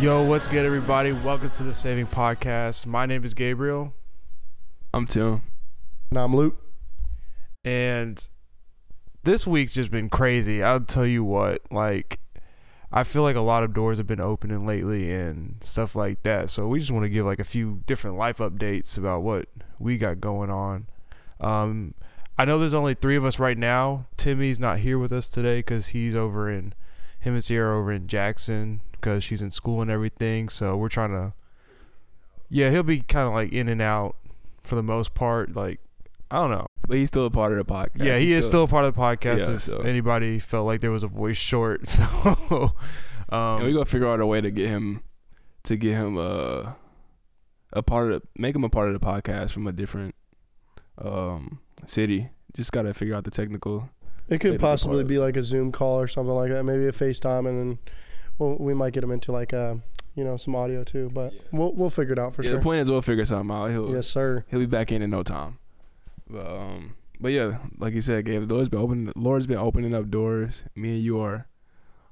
Yo, what's good, everybody? Welcome to the Saving Podcast. My name is Gabriel, I'm Tim. And I'm Luke. and this week's just been crazy. I'll tell you what, like, I feel like a lot of doors have been opening lately and stuff like that. So we just want to give like a few different life updates about what we got going on. Um, I know there's only three of us right now. Timmy's not here with us today because he's over in him and Sierra over in Jackson because she's in school and everything. So we're trying to, yeah, he'll be kind of like in and out for the most part. Like I don't know. But he's still a part of the podcast. Yeah, he He's is still a part of the podcast. Yeah, if so- anybody felt like there was a voice short, so um, we gonna figure out a way to get him to get him uh, a part of make him a part of the podcast from a different um city. Just gotta figure out the technical. It could possibly be like a Zoom call or something like that. Maybe a FaceTime, and then we'll, we might get him into like uh you know some audio too. But we'll we'll figure it out for yeah, sure. The point is we'll figure something out. He'll yes, sir. he'll be back in in no time. But um, but yeah, like you said, Gabe, the Lord's been opening. Lord's been opening up doors. Me and you are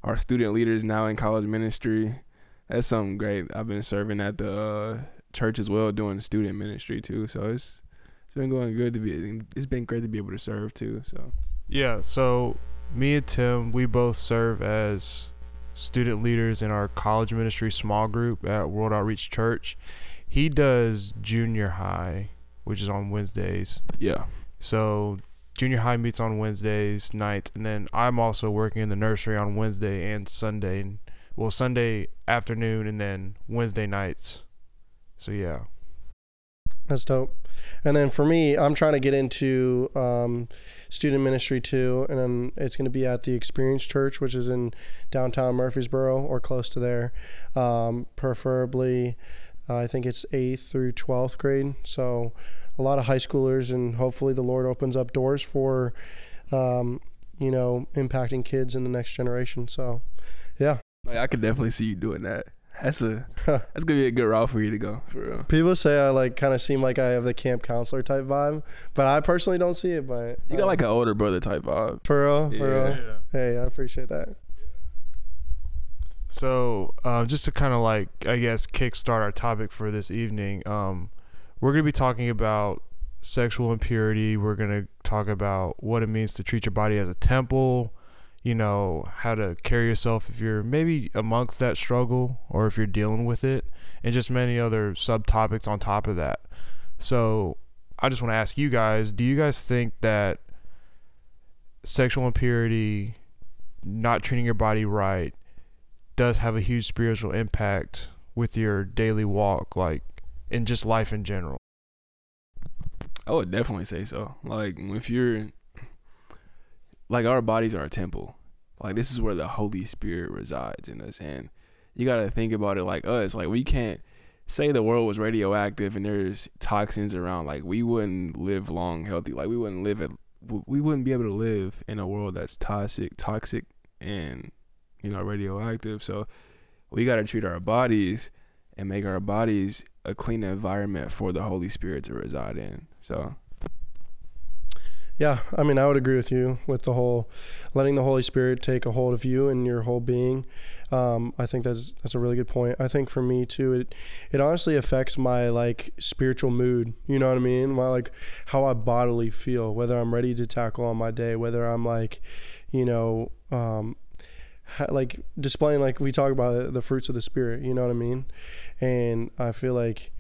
are student leaders now in college ministry. That's something great. I've been serving at the uh, church as well, doing student ministry too. So it's it's been going good to be. It's been great to be able to serve too. So yeah. So me and Tim, we both serve as student leaders in our college ministry small group at World Outreach Church. He does junior high, which is on Wednesdays. yeah, So junior high meets on Wednesdays nights, and then I'm also working in the nursery on Wednesday and Sunday. Well, Sunday afternoon and then Wednesday nights. So yeah. That's dope. And then for me, I'm trying to get into um, student ministry too, and it's going to be at the Experience Church, which is in downtown Murfreesboro or close to there. Um, preferably, uh, I think it's eighth through twelfth grade. So a lot of high schoolers, and hopefully the Lord opens up doors for, um, you know, impacting kids in the next generation. So, yeah. I could definitely see you doing that. That's a that's gonna be a good route for you to go for real. People say I like kind of seem like I have the camp counselor type vibe, but I personally don't see it. But You got uh, like an older brother type vibe. For real, for Yeah. real. Hey, I appreciate that. So, uh, just to kind of like, I guess, kickstart our topic for this evening, um, we're going to be talking about sexual impurity. We're going to talk about what it means to treat your body as a temple, you know, how to carry yourself if you're maybe amongst that struggle or if you're dealing with it, and just many other subtopics on top of that. So, I just want to ask you guys do you guys think that sexual impurity, not treating your body right, does have a huge spiritual impact with your daily walk, like in just life in general. I would definitely say so. Like if you're like our bodies are a temple. Like this is where the Holy Spirit resides in us and you got to think about it like us. Like we can't say the world was radioactive and there's toxins around like we wouldn't live long healthy. Like we wouldn't live it we wouldn't be able to live in a world that's toxic toxic and you know radioactive. So we got to treat our bodies and make our bodies a clean environment for the Holy Spirit to reside in. So Yeah, I mean, I would agree with you with the whole letting the Holy Spirit take a hold of you and your whole being. Um, I think that's that's a really good point. I think for me too, it it honestly affects my like spiritual mood. You know what I mean? My like how I bodily feel, whether I'm ready to tackle on my day, whether I'm like, you know, um, like displaying like we talk about the fruits of the spirit. You know what I mean? And I feel like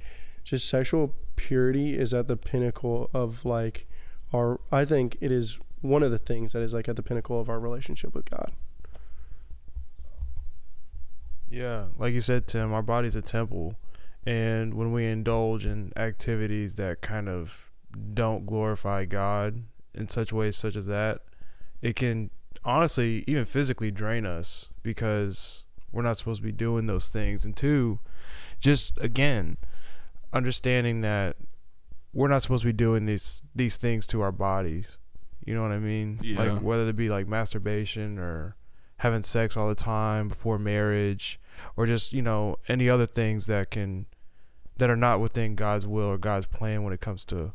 just sexual purity is at the pinnacle of like our I think it is one of the things that is like at the pinnacle of our relationship with God. Yeah, like you said, Tim, our body's a temple, and when we indulge in activities that kind of don't glorify God in such ways such as that, it can honestly even physically drain us because we're not supposed to be doing those things. And two, just again, understanding that we're not supposed to be doing these these things to our bodies. You know what I mean? Yeah. Like whether it be like masturbation or having sex all the time before marriage or just, you know, any other things that can that are not within God's will or God's plan when it comes to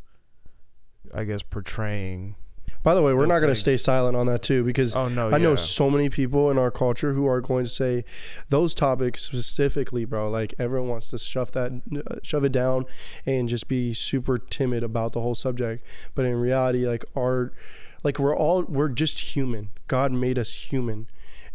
I guess portraying By the way, we're not going to stay silent on that too because Oh no, I know yeah. so many people in our culture who are going to say those topics specifically, bro. Like everyone wants to shove that, uh, shove it down, and just be super timid about the whole subject. But in reality, like our, like we're all we're just human. God made us human,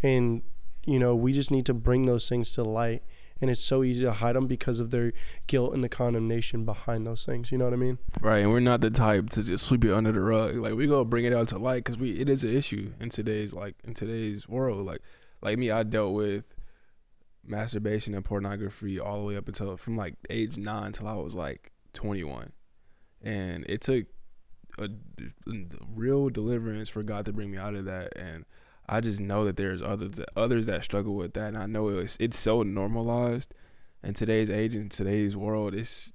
and you know we just need to bring those things to light. And it's so easy to hide them because of their guilt and the condemnation behind those things. You know what I mean? Right, and we're not the type to just sweep it under the rug. Like we gonna bring it out to light because we it is an issue in today's like in today's world. Like like me, I dealt with masturbation and pornography all the way up until from like age nine till I was like twenty one, and it took a, a real deliverance for God to bring me out of that. And I just know that there's others that, others that struggle with that, and I know it's it's so normalized in today's age in today's world. It's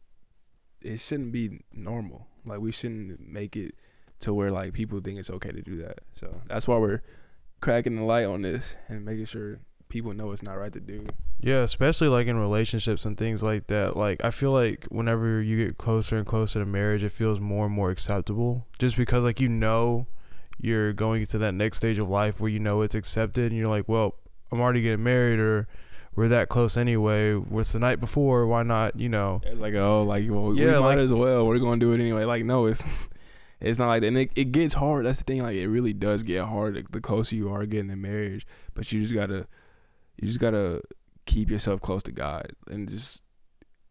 it shouldn't be normal. Like we shouldn't make it to where like people think it's okay to do that. So that's why we're cracking the light on this and making sure people know it's not right to do. Yeah, especially like in relationships and things like that. Like I feel like whenever you get closer and closer to marriage, it feels more and more acceptable. Just because like you know you're going into that next stage of life where you know it's accepted and you're like, well, I'm already getting married or we're that close anyway. What's the night before? Why not? You know. It's like oh like well Yeah, we might like- as well. We're gonna do it anyway. Like no, it's it's not like that. And it, it gets hard. That's the thing. Like it really does get hard the- the closer you are getting in marriage. But you just gotta you just gotta keep yourself close to God and just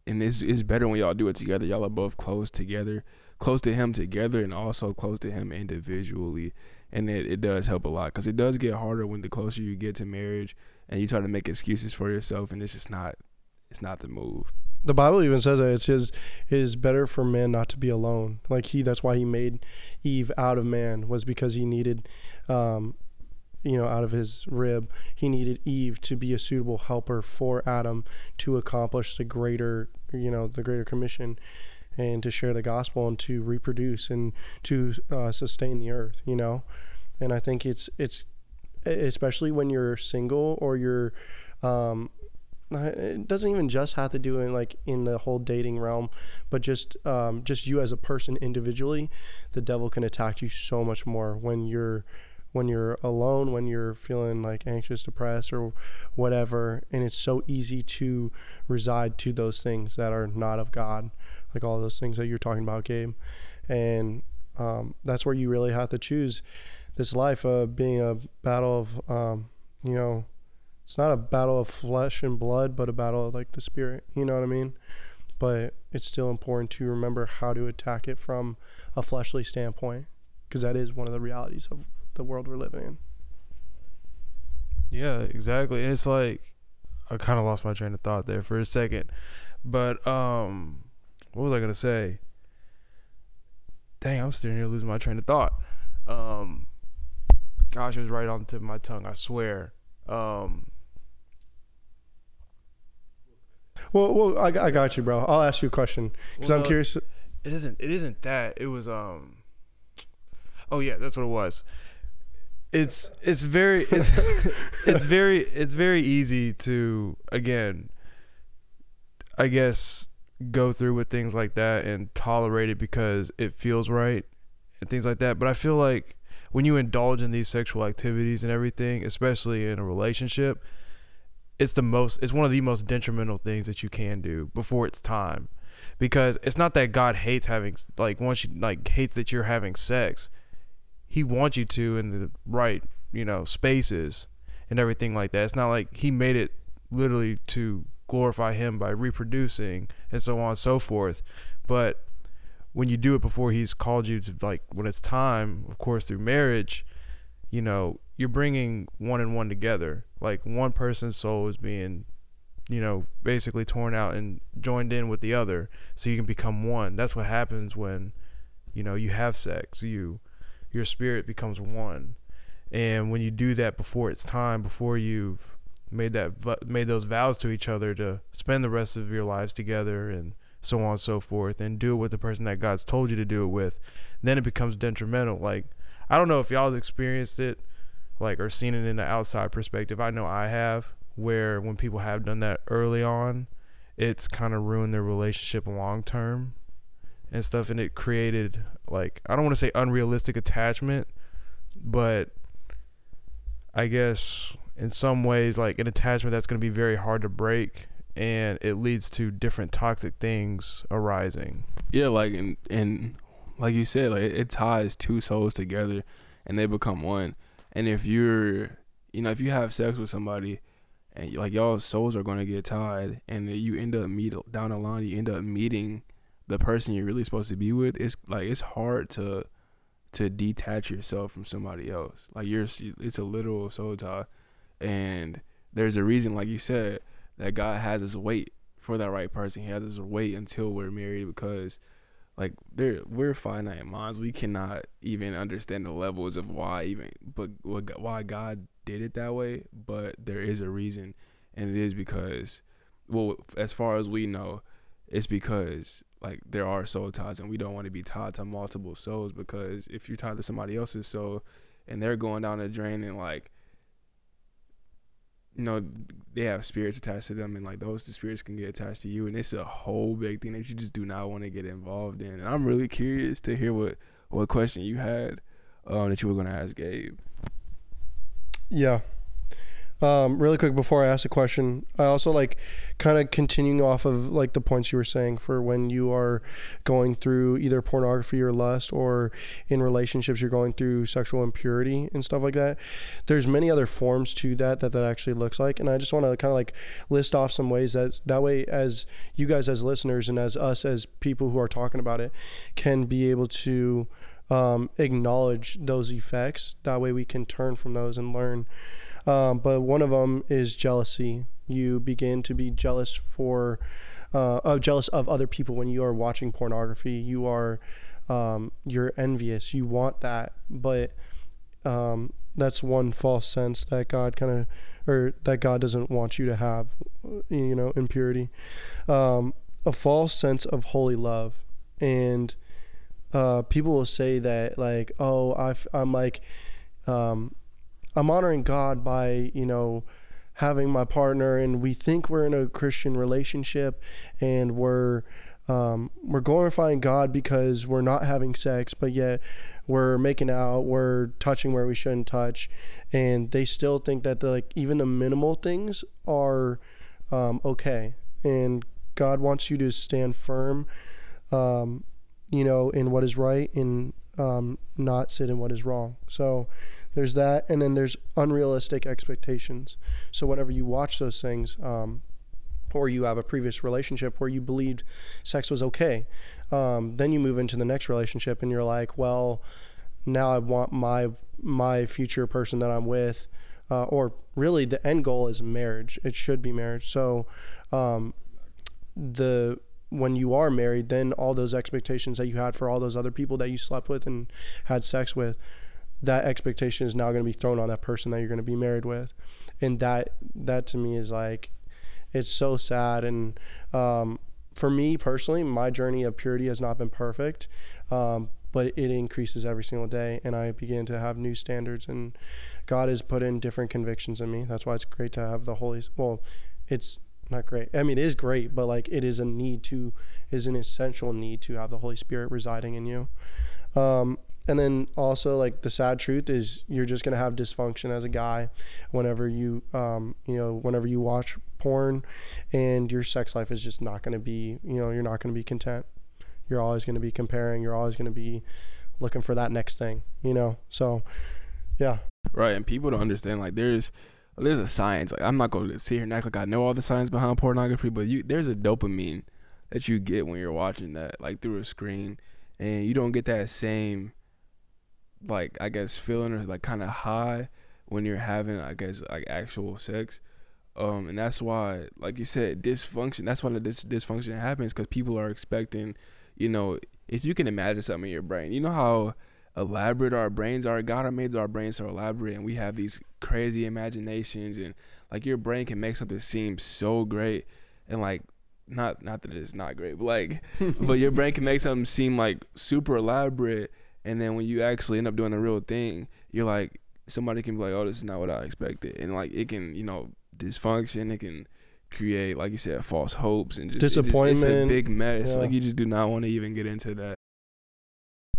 and it's it's better when y'all do it together. Y'all are both close together, close to Him together, and also close to Him individually. And it, it does help a lot because it does get harder when the closer you get to marriage and you try to make excuses for yourself, and it's just not it's not the move. the Bible even says that it says it is better for man not to be alone. Like he, that's why he made Eve out of man was because he needed, um, you know, out of his rib, he needed Eve to be a suitable helper for Adam to accomplish the greater, you know, the greater commission, and to share the gospel and to reproduce and to uh, sustain the earth. You know, and I think it's it's especially when you're single or you're um, it doesn't even just have to do in like in the whole dating realm but just um, just you as a person individually the devil can attack you so much more when you're when you're alone when you're feeling like anxious depressed or whatever and it's so easy to reside to those things that are not of god like all those things that you're talking about gabe and um, that's where you really have to choose this life of being a battle of um, you know it's not a battle of flesh and blood, but a battle of like the spirit. You know what I mean? But it's still important to remember how to attack it from a fleshly standpoint, because that is one of the realities of the world we're living in. Yeah, exactly. And it's like I kind of lost my train of thought there for a second. But um what was I going to say? Dang, I'm still here losing my train of thought. Um gosh, it was right on the tip of my tongue, I swear. Um Well, well, I, got- I got you, bro. I'll ask you a question because well, I'm no, curious. It isn't it isn't that. It was um Oh yeah, that's what it was. It's it's very it's it's very it's very easy to again I guess go through with things like that and tolerate it because it feels right and things like that. But I feel like when you indulge in these sexual activities and everything, especially in a relationship, it's the most it's one of the most detrimental things that you can do before it's time. Because it's not that God hates having like once you like hates that you're having sex. He wants you to in the right, you know, spaces and everything like that. It's not like he made it literally to glorify him by reproducing and so on and so forth. But when you do it before he's called you to like when it's time, of course through marriage, you know, you're bringing one and one together. Like one person's soul is being, you know, basically torn out and joined in with the other so you can become one. That's what happens when, you know, you have sex. You your spirit becomes one. And when you do that before it's time, before you've made that made those vows to each other to spend the rest of your lives together and so on and so forth and do it with the person that God's told you to do it with, then it becomes detrimental. Like I don't know if y'all's experienced it, like or seen it in the outside perspective. I know I have, where when people have done that early on, it's kind of ruined their relationship long term, and stuff, and it created like I don't want to say unrealistic attachment, but I guess in some ways like an attachment that's going to be very hard to break and it leads to different toxic things arising. Yeah, like and and like you said, like it ties two souls together and they become one. And if you're you know, if you have sex with somebody and like y'all souls are gonna get tied and you end up meet down the line you end up meeting the person you're really supposed to be with, it's like it's hard to to detach yourself from somebody else. Like you're it's a literal soul tie. And there's a reason, like you said, that God has us wait for that right person. He has us wait until we're married because like there we're finite minds. We cannot even understand the levels of why even but why God did it that way, but there is a reason and it is because well as far as we know, it's because like there are soul ties and we don't want to be tied to multiple souls because if you're tied to somebody else's soul and they're going down the drain and like you know they have spirits attached to them and like those the spirits can get attached to you and it's a whole big thing that you just do not want to get involved in and i'm really curious to hear what what question you had um, that you were going to ask gabe. Yeah um, really quick before I ask a question, I also like kind of continuing off of like the points you were saying for when you are going through either pornography or lust or in relationships you're going through sexual impurity and stuff like that. There's many other forms to that that that actually looks like, and I just want to kind of like list off some ways that that way as you guys as listeners and as us as people who are talking about it can be able to um, acknowledge those effects. That way we can turn from those and learn. Um, but one of them is jealousy. You begin to be jealous for, uh, uh, jealous of other people when you are watching pornography. You are, um, you're envious. You want that, but um, that's one false sense that God kind of, or that God doesn't want you to have. You know, impurity, um, a false sense of holy love, and uh, people will say that like, oh, I've, I'm like. Um, I'm honoring God by, you know, having my partner and we think we're in a Christian relationship and we're um, we're glorifying God because we're not having sex, but yet we're making out, we're touching where we shouldn't touch, and they still think that the, like even the minimal things are um, okay. And God wants you to stand firm, um, you know, in what is right and um, not sit in what is wrong. So there's that, and then there's unrealistic expectations. So whenever you watch those things, um, or you have a previous relationship where you believed sex was okay, um, then you move into the next relationship and you're like, well, now I want my my future person that I'm with, uh, or really the end goal is marriage. It should be marriage. So, um, the when you are married, then all those expectations that you had for all those other people that you slept with and had sex with, that expectation is now going to be thrown on that person that you're going to be married with. And that that to me is like it's so sad. And um, for me personally my journey of purity has not been perfect um, but it increases every single day. And i begin to have new standards. And god has put in different convictions in me. That's why it's great to have the holy well it's not great. I mean it is great but like it is a need to is an essential need to have the holy spirit residing in you. Um, and then also like the sad truth is you're just gonna have dysfunction as a guy whenever you um you know whenever you watch porn and your sex life is just not gonna be you know you're not gonna be content. You're always gonna be comparing. You're always gonna be looking for that next thing you know? So yeah. Right and people don't understand like there's there's a science like i'm not gonna sit here and act like i know all the science behind pornography but you there's a dopamine that you get when you're watching that like through a screen and you don't get that same like I guess feeling or like kind of high when you're having I guess like actual sex. Um, and that's why, like you said, dysfunction. That's why the dis- dysfunction happens because people are expecting, you know, if you can imagine something in your brain, you know how elaborate our brains are. God made our brains so elaborate, and we have these crazy imaginations, and like your brain can make something seem so great, and like not not that it's not great, but like, but your brain can make something seem like super elaborate, and then when you actually end up doing the real thing, you're like somebody can be like, "Oh, this is not what I expected," and like it can, you know, dysfunction. It can create, like you said, false hopes and just It's, just, it's a Disappointment. big mess. Yeah. Like you just do not want to even get into that.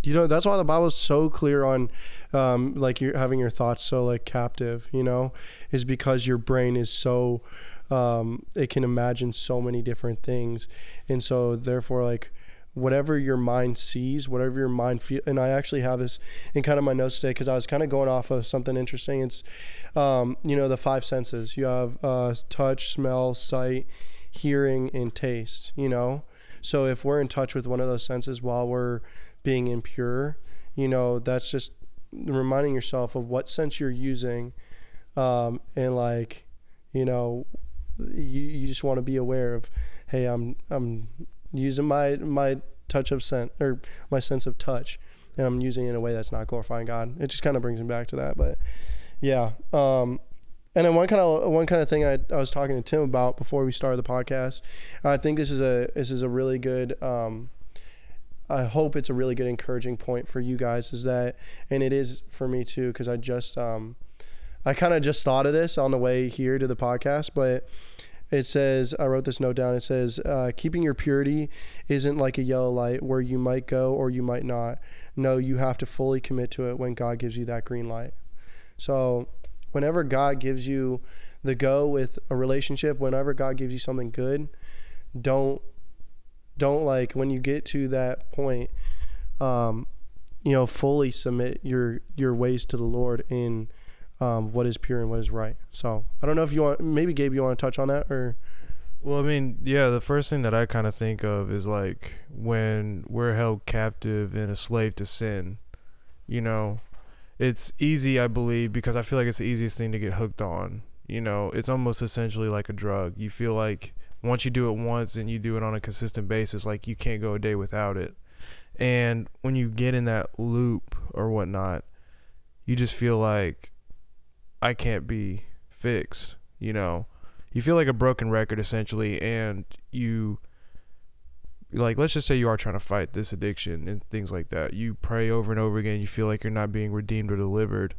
you know that's why the bible's so clear on um like you're having your thoughts so like captive you know is because your brain is so um it can imagine so many different things and so therefore like whatever your mind sees whatever your mind feel and i actually have this in kind of my notes today because i was kind of going off of something interesting it's um you know the five senses you have uh touch smell sight hearing and taste you know so if we're in touch with one of those senses while we're being impure, you know, that's just reminding yourself of what sense you're using. Um, and like, you know, you, you just want to be aware of, hey, I'm, I'm using my, my touch of scent or my sense of touch and I'm using it in a way that's not glorifying God. It just kind of brings me back to that. But yeah. Um, and then one kind of one kind of thing I, I was talking to Tim about before we started the podcast. I think this is a this is a really good um, I hope it's a really good encouraging point for you guys is that, and it is for me too, because I just, um, I kind of just thought of this on the way here to the podcast, but it says, I wrote this note down. It says, uh, keeping your purity isn't like a yellow light where you might go or you might not. No, you have to fully commit to it when God gives you that green light. So, whenever God gives you the go with a relationship, whenever God gives you something good, don't don't like when you get to that point um you know fully submit your your ways to the lord in um what is pure and what is right so i don't know if you want maybe gabe you want to touch on that or Well, I mean, yeah, the first thing that I kind of think of is like when we're held captive and a slave to sin, you know, it's easy, I believe, because I feel like it's the easiest thing to get hooked on. You know, it's almost essentially like a drug. You feel like once you do it once and you do it on a consistent basis, like you can't go a day without it. And when you get in that loop or whatnot, you just feel like I can't be fixed, you know. You feel like a broken record essentially and you like let's just say you are trying to fight this addiction and things like that. You pray over and over again, you feel like you're not being redeemed or delivered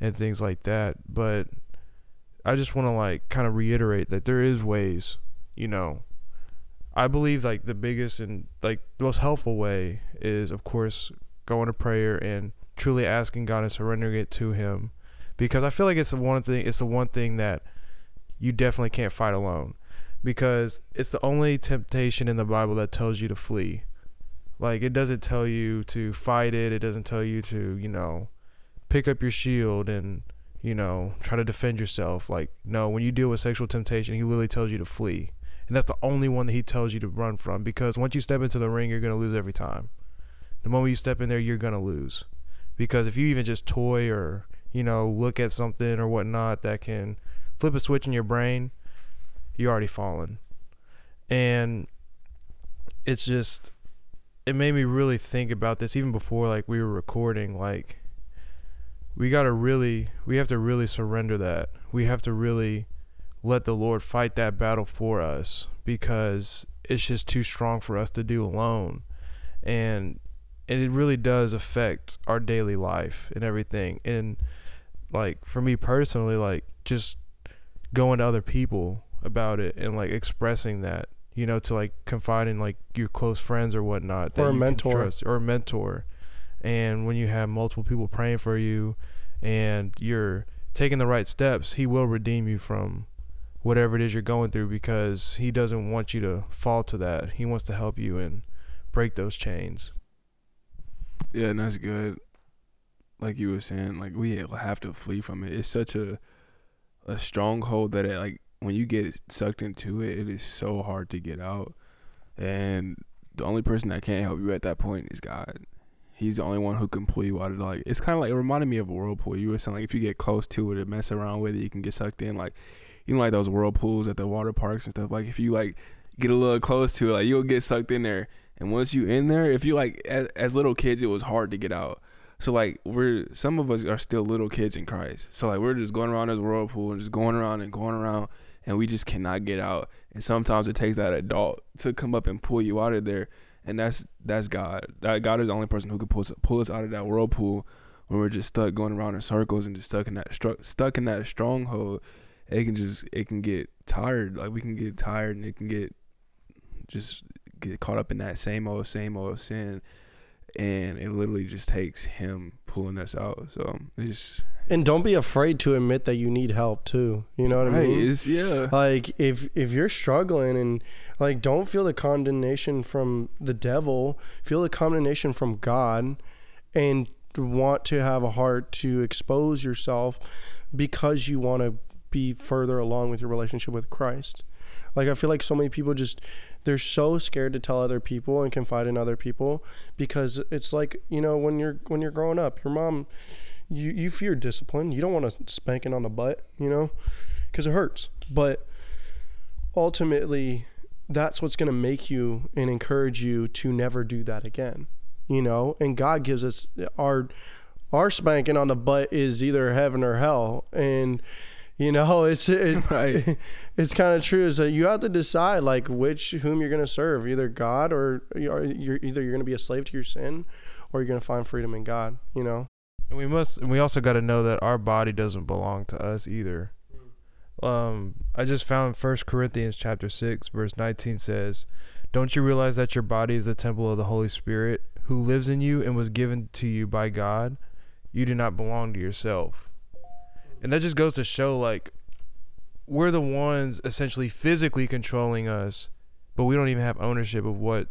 and things like that. But I just want to like kind of reiterate that there is ways you know, I believe like the biggest and like the most helpful way is, of course, going to prayer and truly asking God and surrendering it to Him, because I feel like it's the one thing. It's the one thing that you definitely can't fight alone, because it's the only temptation in the Bible that tells you to flee. Like it doesn't tell you to fight it. It doesn't tell you to you know pick up your shield and you know try to defend yourself. Like no, when you deal with sexual temptation, He literally tells you to flee and that's the only one that he tells you to run from because once you step into the ring, you're gonna lose every time. The moment you step in there, you're gonna lose because if you even just toy or you know look at something or whatnot that can flip a switch in your brain, you're already fallen, and it's just it made me really think about this even before like we were recording like we got to really we have to really surrender that we have to really let the Lord fight that battle for us because it's just too strong for us to do alone. And and it really does affect our daily life and everything. And like for me personally, like just going to other people about it and like expressing that, you know, to like confide in like your close friends or whatnot. Or a mentor. Trust, or a mentor. And when you have multiple people praying for you and you're taking the right steps, he will redeem you from whatever it is you're going through because he doesn't want you to fall to that. He wants to help you and break those chains. Yeah, and that's good. Like you were saying, like we have to flee from it. It's such a a stronghold that it, like when you get sucked into it, it is so hard to get out. And the only person that can help you at that point is God. He's the only one who can pull you out of like. It's kind of like it reminded me of a whirlpool. You were saying like if you get close to it and mess around with it, you can get sucked in. Like you know, like those whirlpools at the water parks and stuff. Like if you like get a little close to it, like you'll get sucked in there. And once you in there, if you like as, as little kids, it was hard to get out. So like we're some of us are still little kids in Christ. So like we're just going around this whirlpool and just going around and going around, and we just cannot get out. And sometimes it takes that adult to come up and pull you out of there. And that's that's God. That God is the only person who can pull us, pull us out of that whirlpool when we're just stuck going around in circles and just stuck in that stuck in that stronghold it can just it can get tired. Like we can get tired and it can get just get caught up in that same old same old sin, and it literally just takes him pulling us out. So it's And don't be afraid to admit that you need help too. You know what I mean? It's yeah. Like if if you're struggling and like don't feel the condemnation from the devil, feel the condemnation from God and want to have a heart to expose yourself because you want to be further along with your relationship with Christ. Like I feel like so many people just they're so scared to tell other people and confide in other people because it's like, you know, when you're when you're growing up, your mom you you fear discipline. You don't want to spanking on the butt, you know, because it hurts. But ultimately, that's what's going to make you and encourage you to never do that again, you know. And God gives us our our spanking on the butt is either heaven or hell, and you know it's it, Right. it's kind of true. Is that you have to decide like which whom you're going to serve, either God or you're you're- either you're going to be a slave to your sin, or you're going to find freedom in God. You know. And we must. And we also got to know that our body doesn't belong to us either. Um, I just found First Corinthians chapter six, verse nineteen says, "Don't you realize that your body is the temple of the Holy Spirit, who lives in you and was given to you by God? You do not belong to yourself." And that just goes to show, like, we're the ones essentially physically controlling us, but we don't even have ownership of what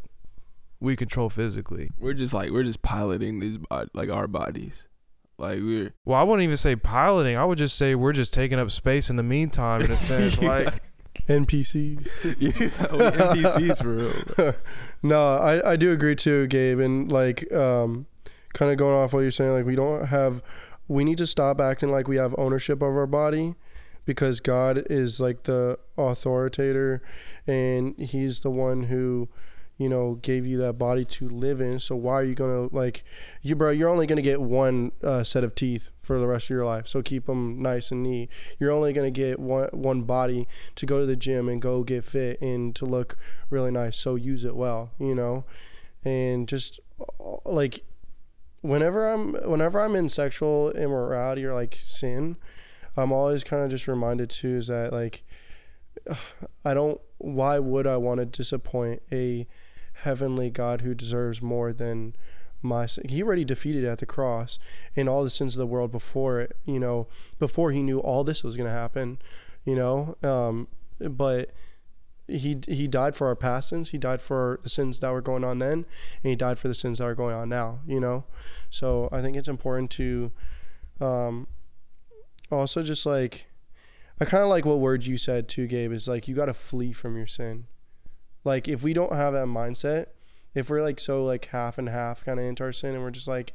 we control physically. We're just like we're just piloting these bod- like our bodies. Like we're Well, I wouldn't even say piloting. I would just say we're just taking up space in the meantime, in a sense. Like, NPCs. yeah, we NPCs for real. no, I, I do agree too, Gabe. And like, um, kind of going off what you're saying, like we don't have, we need to stop acting like we have ownership of our body, because God is like the authoritator, and He's the one who, you know, gave you that body to live in. So why are you gonna like, you bro? You're only gonna get one uh, set of teeth for the rest of your life. So keep them nice and neat. You're only gonna get one one body to go to the gym and go get fit and to look really nice. So use it well, you know, and just uh, like whenever I'm whenever I'm in sexual immorality or like sin, I'm always kind of just reminded too is that like I don't. Why would I want to disappoint a heavenly God who deserves more than my sin? He already defeated at the cross and all the sins of the world before it. You know, before he knew all this was going to happen. You know, um, but he he died for our past sins. He died for the sins that were going on then, and he died for the sins that are going on now. You know, so I think it's important to um, also just like I kind of like what words you said too, Gabe. Is like you got to flee from your sin. Like if we don't have that mindset, if we're like so like half and half kind of into our sin, and we're just like,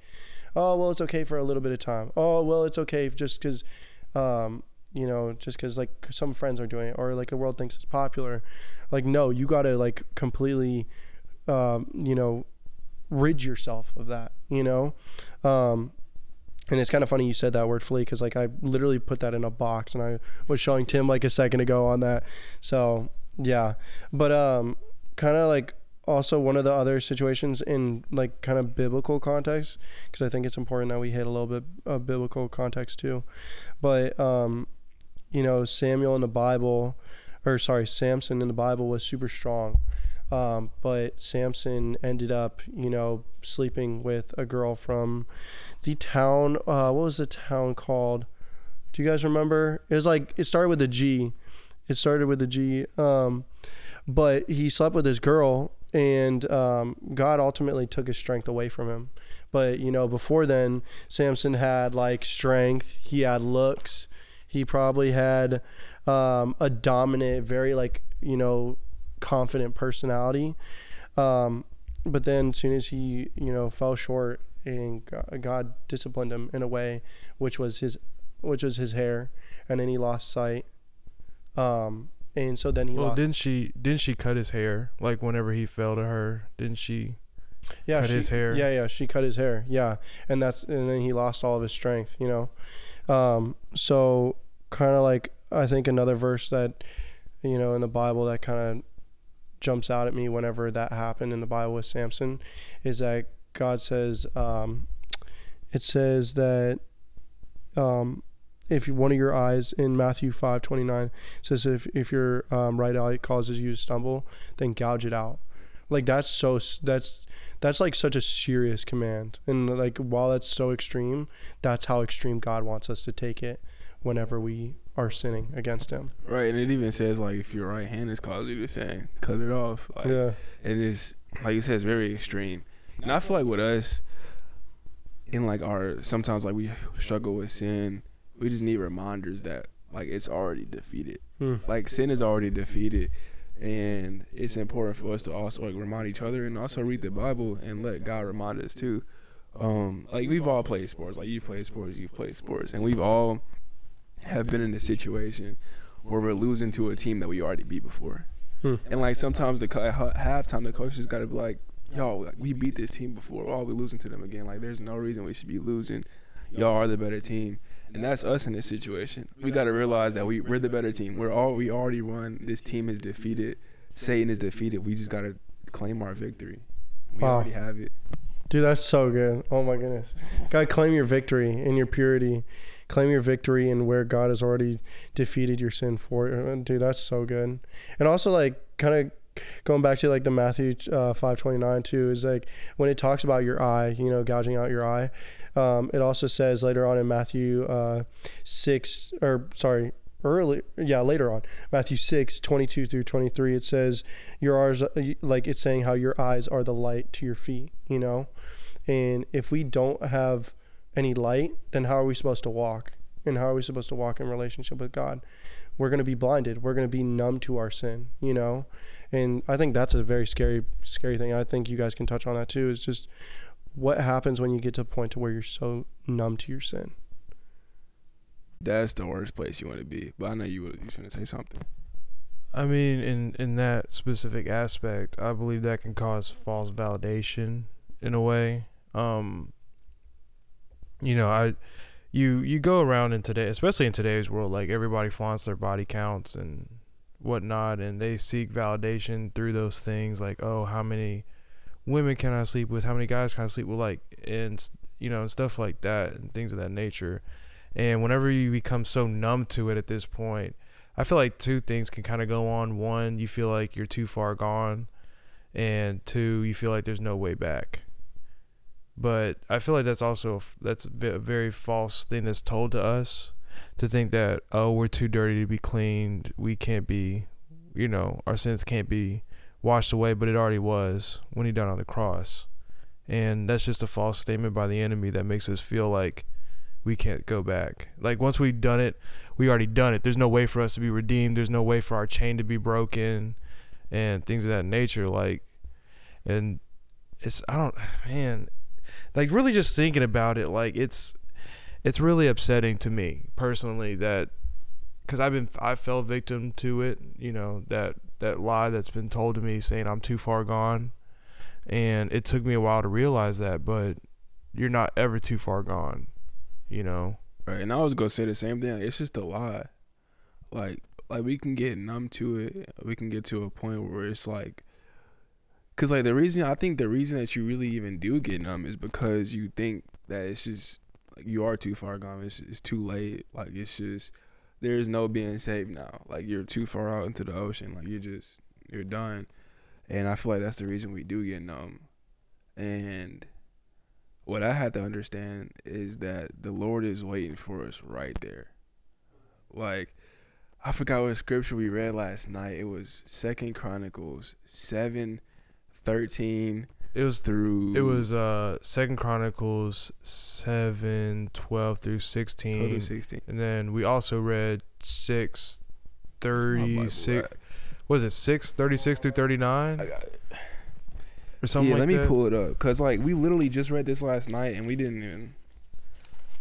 oh well, it's okay for a little bit of time. Oh well, it's okay just because, um, you know, just because like some friends are doing it or like the world thinks it's popular. Like no, you got to like completely, um, you know, rid yourself of that. You know, um, and it's kind of funny you said that word flee because like I literally put that in a box and I was showing Tim like a second ago on that. So yeah, but um, kind of like also one of the other situations in like kind of biblical context because I think it's important that we hit a little bit of biblical context too. But um, you know Samuel in the Bible, or sorry Samson in the Bible was super strong. Um, but Samson ended up, you know, sleeping with a girl from the town. Uh, what was the town called? Do you guys remember? It was like it started with a G. It started with a G. Um, but he slept with this girl, and um, God ultimately took his strength away from him. But you know, before then, Samson had like strength. He had looks. He probably had um, a dominant, very like you know, confident personality. Um, but then, as soon as he you know fell short, and God disciplined him in a way, which was his, which was his hair, and then he lost sight. Um, and so then he well, lost. didn't she? Didn't she cut his hair? Like whenever he fell to her, didn't she? yeah, cut she, his hair. Yeah, yeah, she cut his hair. Yeah, and that's and then he lost all of his strength. You know, um, so kind of like I think another verse that you know in the Bible that kind of jumps out at me whenever that happened in the Bible with Samson is that God says um, it says that um, if one of your eyes in Matthew five twenty nine says if if your um, right eye causes you to stumble, then gouge it out. Like that's so that's that's like such a serious command, and like while that's so extreme, that's how extreme God wants us to take it whenever we are sinning against Him. Right, and it even says like if your right hand is causing you to sin, cut it off. Like, yeah, and it's like it says very extreme. And I feel like with us, in like our sometimes like we struggle with sin, we just need reminders that like it's already defeated. Hmm. Like sin is already defeated, and it's important for us to also like remind each other and also read the Bible and let God remind us too. Um, like we've all played sports. Like you've played sports, you've played sports, and we've all have been in a situation where we're losing to a team that we already beat before. Hmm. And like sometimes the co- at ha- halftime, the coaches got to be like, "Yo, like, we beat this team before. Why are we losing to them again? Like, there's no reason we should be losing. Y'all are the better team." And that's us in this situation. We got to realize that we we're the better team. We're all we already won. This team is defeated. Satan is defeated. We just got to claim our victory. We Wow. already have it. dude, that's so good. Oh my goodness, God, claim your victory in your purity, claim your victory in where God has already defeated your sin for. you. Dude, that's so good. And also like kind of going back to like the Matthew uh, five twenty nine too is like when it talks about your eye, you know, gouging out your eye. Um, it also says later on in Matthew uh, six or sorry early yeah later on Matthew 6 22 through 23 it says your eyes like it's saying how your eyes are the light to your feet you know? And if we don't have any light then how are we supposed to walk? And how are we supposed to walk in relationship with God? We're going to be blinded. We're going to be numb to our sin you know and I think that's a very scary scary thing I think you guys can touch on that too is just what happens when you get to a point to where you're so numb to your sin That's the worst place you want to be. But I know you were you gonna say something. I mean, in in that specific aspect, I believe that can cause false validation in a way. Um, you know, I you you go around in today, especially in today's world, like everybody flaunts their body counts and whatnot, and they seek validation through those things, like oh, how many women can I sleep with? How many guys can I sleep with? Like and you know, and stuff like that, and things of that nature. And whenever you become so numb to it at this point, I feel like two things can kind of go on. One, you feel like you're too far gone, and two, you feel like there's no way back. But I feel like that's also that's a very false thing that's told to us to think that oh we're too dirty to be cleaned, we can't be, you know, our sins can't be washed away, but it already was when he died on the cross, and that's just a false statement by the enemy that makes us feel like we can't go back. Like once we've done it, we already done it. There's no way for us to be redeemed. There's no way for our chain to be broken, and things of that nature. Like, and it's I don't man, like really just thinking about it, like it's it's really upsetting to me personally that because I've been I fell victim to it. You know that that lie that's been told to me saying I'm too far gone, and it took me a while to realize that. But you're not ever too far gone. You know. Right, and I was gonna say the same thing. It's just a lie. Like, like we can get numb to it. We can get to a point where it's like, cause like the reason I think the reason that you really even do get numb is because you think that it's just like you are too far gone. It's it's too late. Like it's just there's no being saved now. Like you're too far out into the ocean. Like you're just you're done. And I feel like that's the reason we do get numb. And what I had to understand is that the Lord is waiting for us right there. Like I forgot what scripture we read last night. It was Second Chronicles seven, thirteen It was through It was uh Second Chronicles seven twelve through 12 sixteen, to sixteen. and then we also read six My thirty six. Was it six thirty six through 39? I got it. or something yeah, like let me that? pull it up because like we literally just read this last night and we didn't even.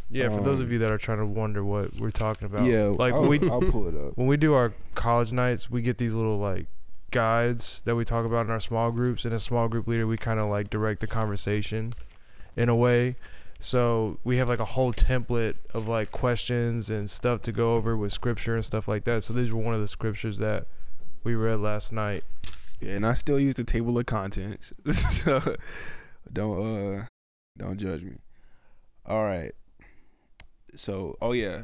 yeah, for those of um, you that are trying to wonder what we're talking about. Yeah, like I'll, we I'll pull it up. when we do our college nights, we get these little like guides that we talk about in our small groups. And as small group leader, we kind of like direct the conversation in a way. So we have like a whole template of like questions and stuff to go over with scripture and stuff like that. So these were one of the scriptures that we read last night. Yeah, and I still use the table of contents, so don't uh don't judge me. All right. So, oh yeah,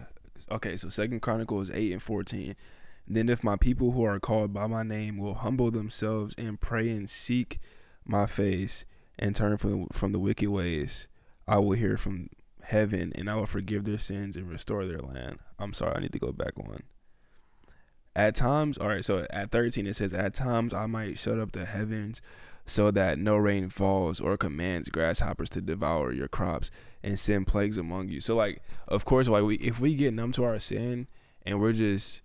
okay, so Second Chronicles eight and fourteen. Then if my people who are called by my name will humble themselves and pray and seek my face and turn from from the wicked ways, I will hear from heaven and I will forgive their sins and restore their land. I'm sorry, I need to go back one. At times, all right, so at 13 it says, At times I might shut up the heavens so that no rain falls or commands grasshoppers to devour your crops and send plagues among you. So like of course like we if we get numb to our sin and we're just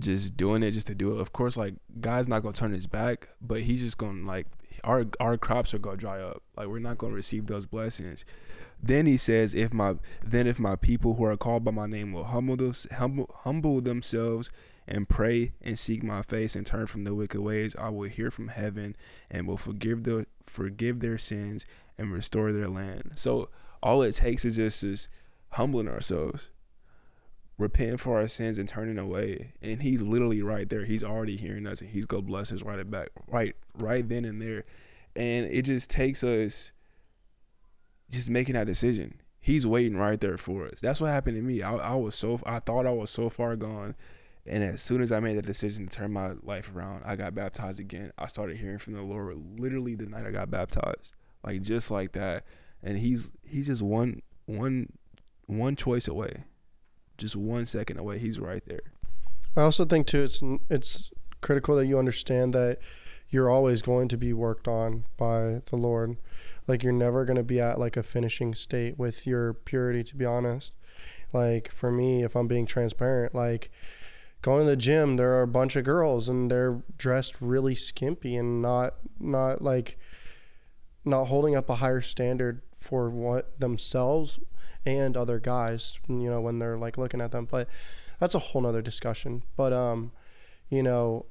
just doing it just to do it, of course like God's not gonna turn his back, but he's just gonna like our our crops are gonna dry up. Like we're not gonna receive those blessings. Then he says, if my then if my people who are called by my name will humble those, humble humble themselves and pray and seek my face and turn from the wicked ways, I will hear from heaven and will forgive the forgive their sins and restore their land. So all it takes is just is humbling ourselves, repenting for our sins and turning away. And he's literally right there. He's already hearing us and he's gonna bless us right back right right then and there. And it just takes us just making that decision. He's waiting right there for us. That's what happened to me. I, I was so I thought I was so far gone and as soon as I made the decision to turn my life around, I got baptized again. I started hearing from the Lord literally the night I got baptized. Like just like that. And he's he's just one one one choice away. Just one second away. He's right there. I also think too it's it's critical that you understand that you're always going to be worked on by the Lord. Like you're never going to be at like a finishing state with your purity to be honest. Like for me if I'm being transparent like going to the gym, there are a bunch of girls and they're dressed really skimpy and not not like not holding up a higher standard for what themselves and other guys, you know, when they're like looking at them. But that's a whole nother discussion. But um, you know,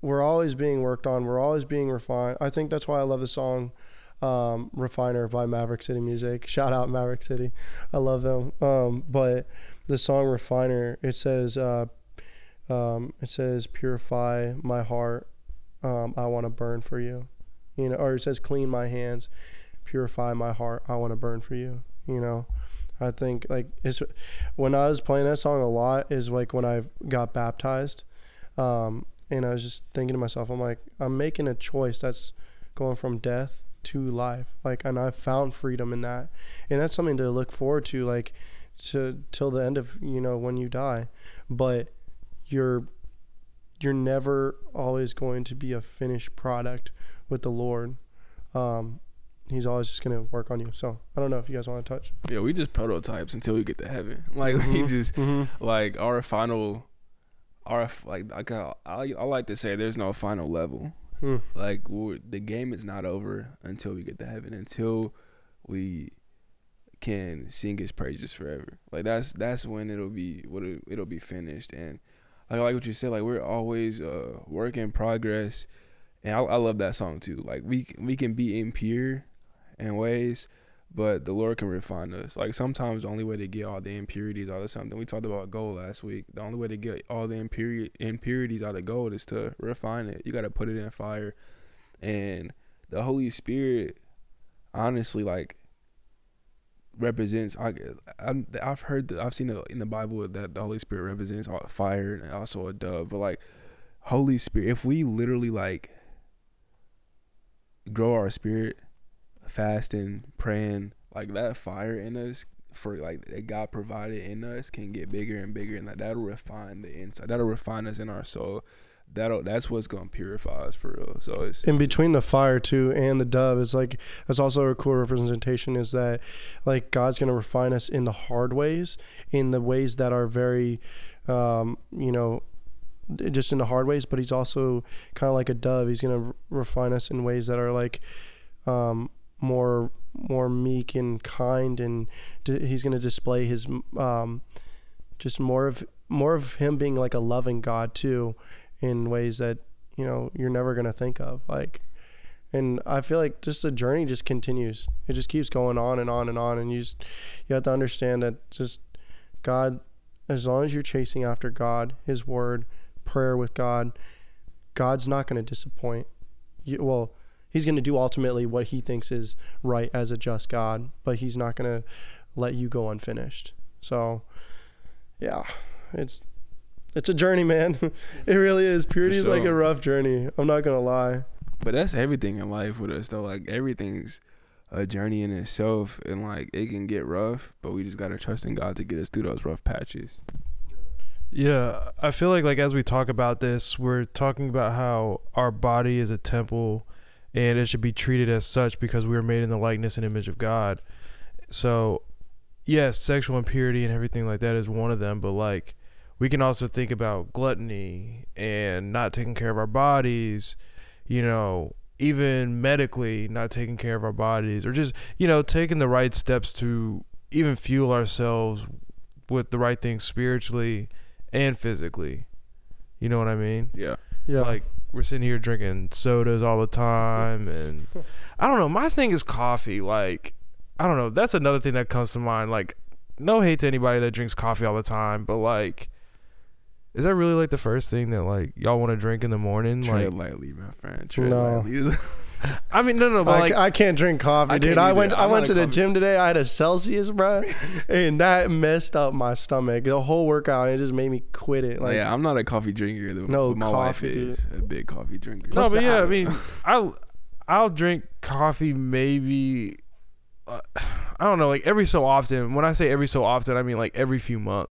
we're always being worked on, we're always being refined. I think that's why I love the song um, Refiner by Maverick City Music. Shout out Maverick City. I love them. Um, but the song Refiner, it says uh, um, it says, "Purify my heart. Um, I want to burn for you." You know, or it says, "Clean my hands. Purify my heart. I want to burn for you." You know, I think like it's when I was playing that song a lot is like when I got baptized, um, and I was just thinking to myself, I'm like, I'm making a choice that's going from death to life. Like, and I found freedom in that, and that's something to look forward to, like, to till the end of you know when you die, but you're you're never always going to be a finished product with the Lord. Um, he's always just gonna work on you. So I don't know if you guys want to touch. Yeah, we just prototypes until we get to heaven. Like mm-hmm. we just mm-hmm. like our final, our like like I, I, I like to say there's no final level. Mm. Like the game is not over until we get to heaven. Until we can sing His praises forever. Like that's that's when it'll be what it, it'll be finished and like like what you said, like we're always uh work in progress, and I, I love that song too. Like we we can be impure in ways, but the Lord can refine us. Like sometimes the only way to get all the impurities out of something, we talked about gold last week. The only way to get all the impuri- impurities out of gold is to refine it. You got to put it in fire, and the Holy Spirit, honestly, like represents. I, I have heard that I've seen it in the Bible that the Holy Spirit represents fire and also a dove. But like Holy Spirit, if we literally like grow our spirit, fasting, praying, like that fire in us for like that God provided in us can get bigger and bigger, and like that'll refine the inside. That'll refine us in our soul that'll that's what's gonna purify us for real. So it's in between the fire too and the dove is like that's also a cool representation is that like God's gonna refine us in the hard ways, in the ways that are very, um, you know, just in the hard ways. But He's also kind of like a dove. He's gonna refine us in ways that are like, um, more more meek and kind, and d- He's gonna display His um, just more of more of Him being like a loving God too in ways that you know you're never gonna think of like and I feel like just the journey just continues. It just keeps going on and on and on, and you just you have to understand that just God, as long as you're chasing after God, His Word, prayer with God, God's not going to disappoint. You, well, He's going to do ultimately what He thinks is right as a just God, but He's not going to let you go unfinished. So, yeah, it's it's a journey, man. it really is. Purity is like a rough journey. I'm not gonna lie. But that's everything in life with us though. Like everything's a journey in itself and like it can get rough, but we just gotta trust in God to get us through those rough patches. Yeah, I feel like like as we talk about this, we're talking about how our body is a temple and it should be treated as such because we are made in the likeness and image of God. So, yes, sexual impurity and everything like that is one of them, but like we can also think about gluttony and not taking care of our bodies, you know, even medically not taking care of our bodies or just, you know, taking the right steps to even fuel ourselves with the right things spiritually and physically. You know what I mean? Yeah. Yeah, Like we're sitting here drinking sodas all the time and I don't know, my thing is coffee. Like I don't know, that's another thing that comes to mind. Like no hate to anybody that drinks coffee all the time, but like is that really like the first thing that like y'all want to drink in the morning? Tread Like lightly, my friend. Tread No. lightly. I mean no no, but I, like I can't drink coffee, I dude. I went I went to a the coffee- gym today. I had a Celsius, bro, and that messed up my stomach. The whole workout, it just made me quit it. Like, yeah, I'm not a coffee drinker. Though, No, but my wife coffee, dude. is a big coffee drinker. No, but yeah, I mean, I'll I'll drink coffee maybe. Uh, I don't know, like every so often. When I say every so often, I mean like every few months.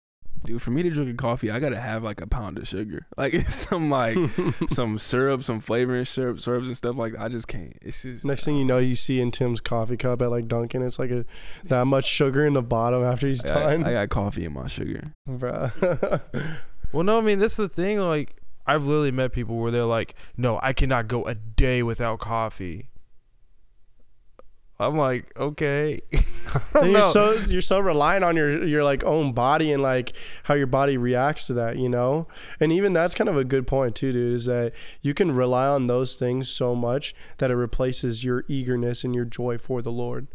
Dude, for me to drink a coffee, I gotta have like a pound of sugar. Like it's some like some syrup, some flavoring syrup, syrups and stuff like that. I just can't. It's just Next thing you know, you see in Tim's coffee cup at like Dunkin', it's like a that much sugar in the bottom after he's I, I, done, I got coffee in my sugar. Bruh. Well, no, I mean that's the thing. Like I've literally met people where they're like, "No, I cannot go a day without coffee." I'm like, okay. I don't And you're so you're so reliant on your your like own body and like how your body reacts to that, you know. And even that's kind of a good point too, dude. Is that you can rely on those things so much that it replaces your eagerness and your joy for the Lord.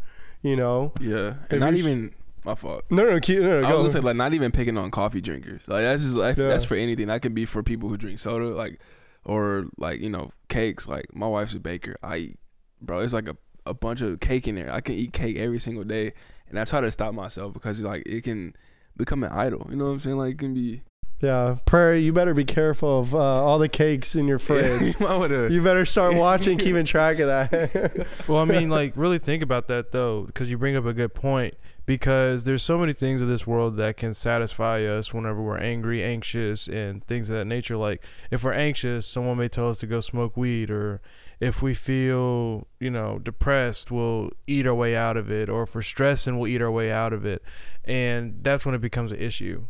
You know. Yeah, Have and not even my fault. No, no, keep, no, no I was gonna say like not even picking on coffee drinkers. Like that's just like Yeah. that's for anything. That could be for people who drink soda, like or like you know cakes. Like my wife's a baker. I eat, bro. It's like a a bunch of cake in there. I can eat cake every single day, and I try to stop myself because like it can become an idol. You know what I'm saying? Like it can be. yeah, prayer. You better be careful of uh, all the cakes in your fridge. you you better start watching, keeping track of that. Well, I mean, like, really think about that though, because you bring up a good point. Because there's so many things in this world that can satisfy us whenever we're angry, anxious, and things of that nature. Like, if we're anxious, someone may tell us to go smoke weed, or if we feel, you know, depressed, we'll eat our way out of it, or if we're stressed, and we'll eat our way out of it, and that's when it becomes an issue,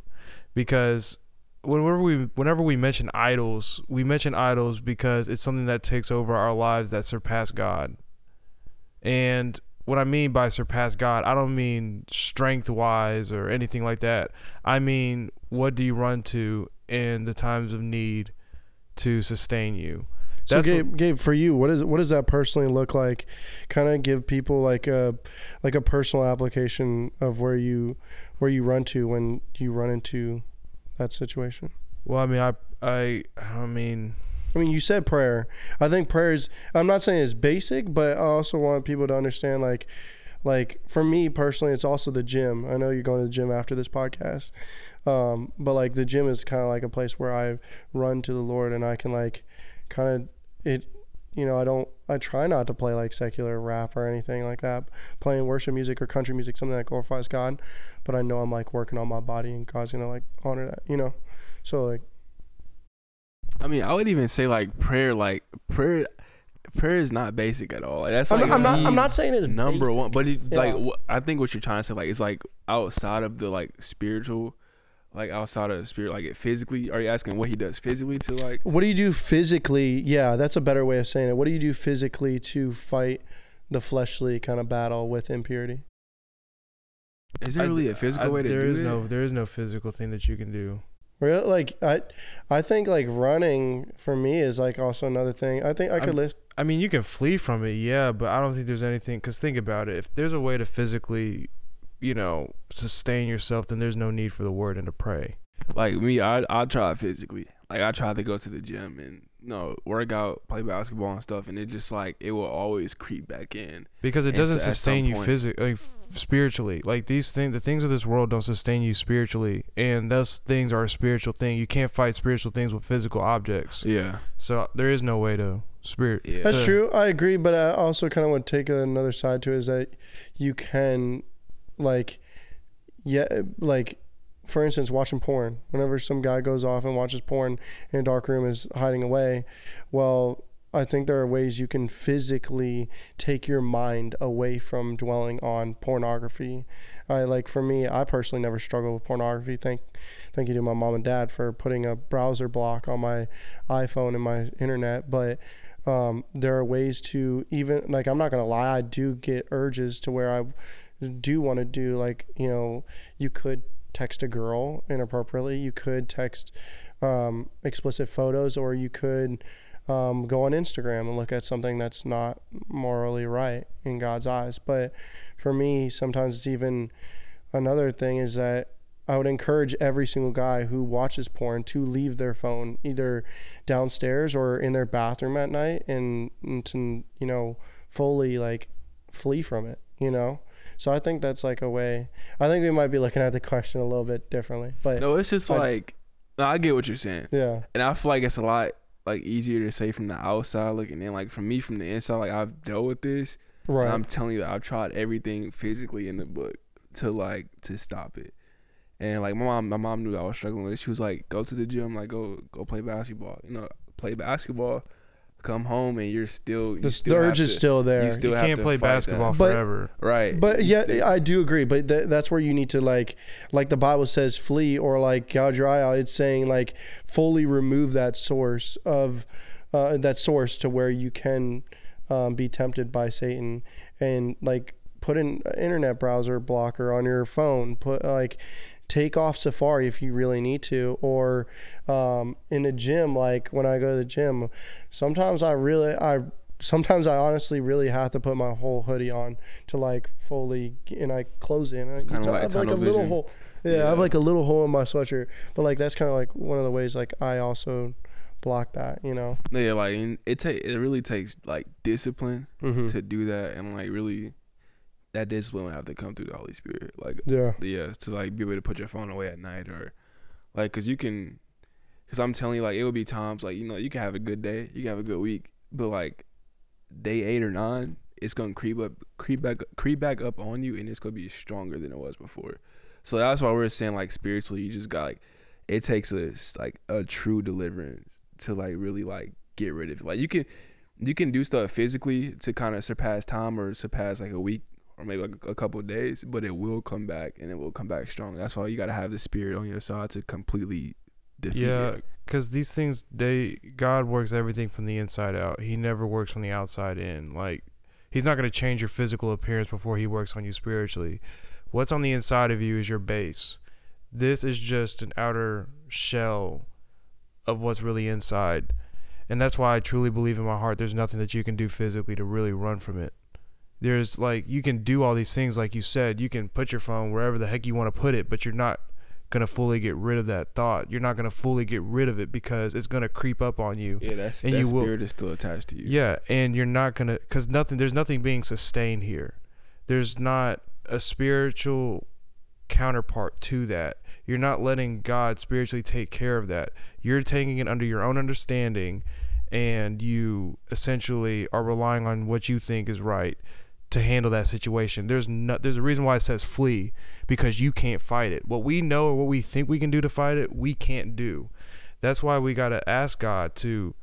because whenever we whenever we mention idols, we mention idols because it's something that takes over our lives that surpass God. And what I mean by surpass God, I don't mean strength wise or anything like that. I mean, what do you run to in the times of need to sustain you? So Gabe, Gabe, for you, what is what does that personally look like? Kind of give people like a like a personal application of where you where you run to when you run into that situation. Well, I mean, I I I mean, I mean, you said prayer. I think prayer is. I'm not saying it's basic, but I also want people to understand like like for me personally, it's also the gym. I know you're going to the gym after this podcast, um, but like the gym is kind of like a place where I run to the Lord and I can like kind of it. You know, I don't. I try not to play like secular rap or anything like that. Playing worship music or country music, something that glorifies God. But I know I'm like working on my body and God's gonna like honor that. You know, so like I mean, I would even say like prayer. Like prayer, prayer is not basic at all. Like, that's I'm, like not, I'm not. I'm not saying it's number basic. one. But it, Yeah. like, I think what you're trying to say, like, it's like outside of the like spiritual, like outside of the spirit, like it physically. Are you asking what he does physically to like? What do you do physically? Yeah, that's a better way of saying it. What do you do physically to fight the fleshly kind of battle with impurity? Is there really a physical I- way to there do is it? no there is no physical thing that you can do. Really, like I, I think like running for me is like also another thing. I think I could I'm- list. I mean, you can flee from it, yeah, but I don't think there's anything. Because think about it: if there's a way to physically, you know, sustain yourself, then there's no need for the word and to pray. Like me, I I try physically. like I try to go to the gym and you know work out, play basketball and stuff, and it just like it will always creep back in. because it And doesn't so sustain you point- physically, like, f- spiritually. Like these things, the things of this world don't sustain you spiritually, and those things are a spiritual thing. You can't fight spiritual things with physical objects. Yeah, So there is no way to spirit. yeah. That's to- true. I agree, but I also kind of want to take another side to it is that you can, like, yeah, like, for instance, watching porn. Whenever some guy goes off and watches porn in a dark room is hiding away, well, I think there are ways you can physically take your mind away from dwelling on pornography. I like for me, I personally never struggled with pornography. Thank, thank you to my mom and dad for putting a browser block on my iPhone and my internet. But um, there are ways to even like I'm not gonna lie, I do get urges to where I do want to do like you know you could text a girl inappropriately, you could text um, explicit photos, or you could um, go on Instagram and look at something that's not morally right in God's eyes. But for me, sometimes it's even another thing is that I would encourage every single guy who watches porn to leave their phone either downstairs or in their bathroom at night and, and to you know fully like flee from it you know so i think that's like a way i think we might be looking at the question a little bit differently but No, it's just I- like no, I get what you're saying, yeah and I feel like it's a lot like easier to say from the outside looking in. Like from me from the inside, like I've dealt with this. right And I'm telling you, I've tried everything physically in the book to like to stop it. And like my mom, my mom knew I was struggling with it. She was like, "Go to the gym, like go go play basketball. You know, play basketball. Come home and you're still you the, still the have urge is to- still there you still You have can't to play fight that. basketball But- forever. right. But You yeah, still- I do agree. But th- that's where you need to like, like the Bible says, flee or like gouge your eye out. It's saying like fully remove that source of uh, that source to where you can um, be tempted by Satan and like put an internet browser blocker on your phone. Put like take off Safari if you really need to, or um, in the gym. Like when I go to the gym, sometimes I really I sometimes I honestly really have to put my whole hoodie on to like fully and I close it. And I, kinda I like have like a tunnel little hole. Yeah, I have like a little hole in my sweatshirt, but like that's kind of like one of the ways like I also block that. You know. yeah, like it take it really takes like discipline Mm-hmm. to do that, and like really that discipline would have to come through the Holy Spirit. Like Yeah. yeah to like be able to put your phone away at night or like because you can because i'm telling you like it would be times like you know you can have a good day you can have a good week but like day eight or nine it's gonna creep up creep back creep back up on you and it's gonna be stronger than it was before so that's why we're saying like spiritually you just got like it takes a like a true deliverance to like really like get rid of it like you can you can do stuff physically to kind of surpass time or surpass like a week or maybe like a couple of days, but it will come back and it will come back strong. That's why you got to have the spirit on your side to completely defeat Yeah. it. because these things they god works everything from the inside out he never works from the outside in like he's not going to change your physical appearance before he works on you spiritually what's on the inside of you is your base this is just an outer shell of what's really inside and that's why i truly believe in my heart there's nothing that you can do physically to really run from it there's like you can do all these things like you said you can put your phone wherever the heck you want to put it but you're not gonna fully get rid of that thought. You're not gonna fully get rid of it because it's gonna creep up on you. Yeah, that's And that you will- spirit is still attached to you. Yeah, and you're not gonna because nothing. There's nothing being sustained here. There's not a spiritual counterpart to that. You're not letting God spiritually take care of that. You're taking it under your own understanding, and you essentially are relying on what you think is right to handle that situation. There's no, there's a reason why it says flee because you can't fight it. What we know or what we think we can do to fight it, we can't do. That's why we got to ask God to,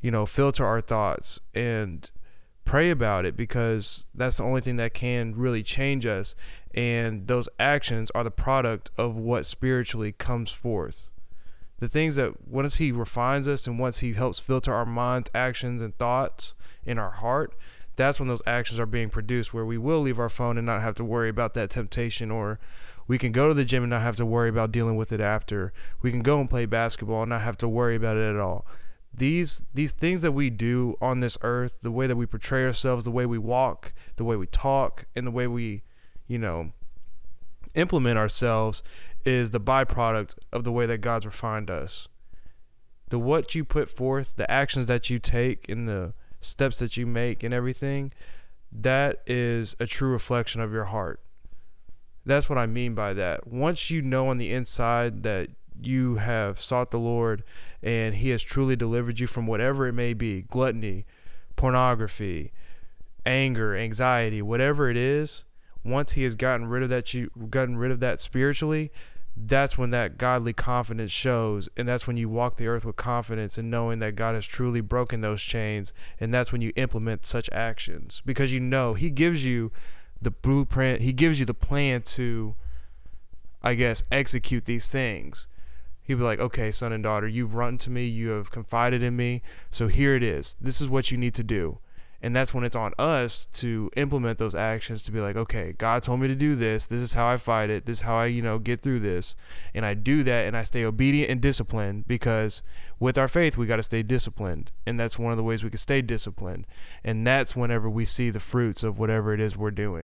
you know, filter our thoughts and pray about it because that's the only thing that can really change us. And those actions are the product of what spiritually comes forth. The things that once He refines us and once He helps filter our minds, actions, and thoughts in our heart, that's when those actions are being produced where we will leave our phone and not have to worry about that temptation or we can go to the gym and not have to worry about dealing with it after. We can go and play basketball and not have to worry about it at all. These these things that we do on this earth the way that we portray ourselves the way we walk the way we talk and the way we you know implement ourselves is the byproduct of the way that god's refined us. The what you put forth, the actions that you take, and the steps that you make, and everything, that is a true reflection of your heart. That's what I mean by that. Once you know on the inside that you have sought the Lord and He has truly delivered you from whatever it may be gluttony, pornography, anger, anxiety, whatever it is once He has gotten rid of that, you gotten rid of that spiritually, that's when that godly confidence shows and that's when you walk the earth with confidence and knowing that God has truly broken those chains and that's when you implement such actions. Because you know he gives you the blueprint he gives you the plan to I guess execute these things. He'd be like okay son and daughter you've run to me you have confided in me so here it is. This is what you need to do and that's when it's on us to implement those actions to be like okay god told me to do this. This is how i fight it. This is how i you know get through this. And i do that and i stay obedient and disciplined because with our faith we got to stay disciplined. And that's one of the ways we can stay disciplined. And that's whenever we see the fruits of whatever it is we're doing.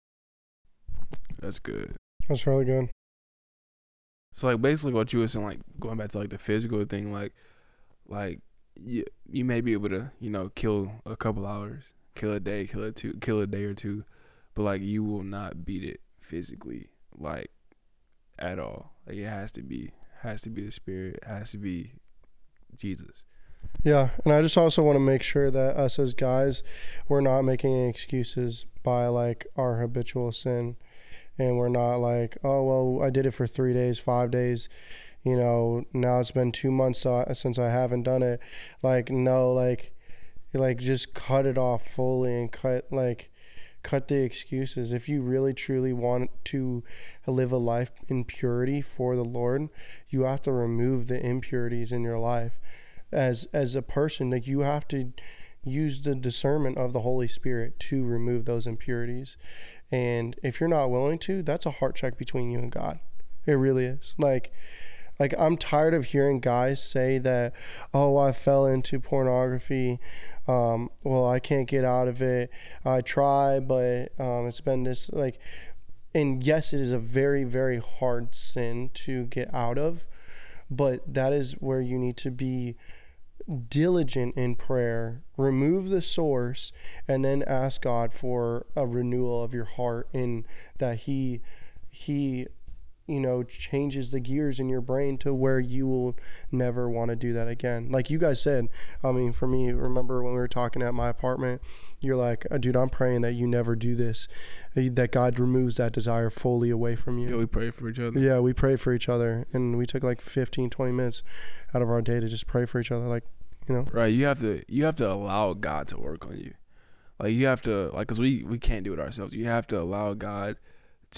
That's good. That's really good. So like basically what you were saying, like going back to like the physical thing, like like you you may be able to you know kill a couple hours, kill a day, kill a two, kill a day or two, but like you will not beat it physically, like at all. Like it has to be has to be the spirit, has to be Jesus. Yeah, and I just also want to make sure that us as guys, we're not making any excuses by like our habitual sin, and we're not like, oh well, I did it for three days, five days, you know, now it's been two months uh, since I haven't done it. Like no, like, like just cut it off fully and cut like, cut the excuses. If you really truly want to live a life in purity for the Lord, you have to remove the impurities in your life. As as a person like you have to use the discernment of the holy spirit to remove those impurities. And if you're not willing to that's a heart check between you and god. It really is. Like like i'm tired of hearing guys say that oh i fell into pornography. Um, well i can't get out of it. I try but um, it's been this like and yes it is a very very hard sin to get out of but that is where you need to be diligent in prayer, remove the source, and then ask God for a renewal of your heart in that He He you know changes the gears in your brain to where you will never want to do that again like you guys said i mean for me remember when we were talking at my apartment you're like uh, dude i'm praying that you never do this uh, that god removes that desire fully away from you Yeah, we pray for each other. yeah, we pray for each other and we took like 15, 20 minutes out of our day to just pray for each other. Like, you know, Right, you have to you have to allow God to work on you. Like you have to like cuz we we can't do it ourselves. You have to allow God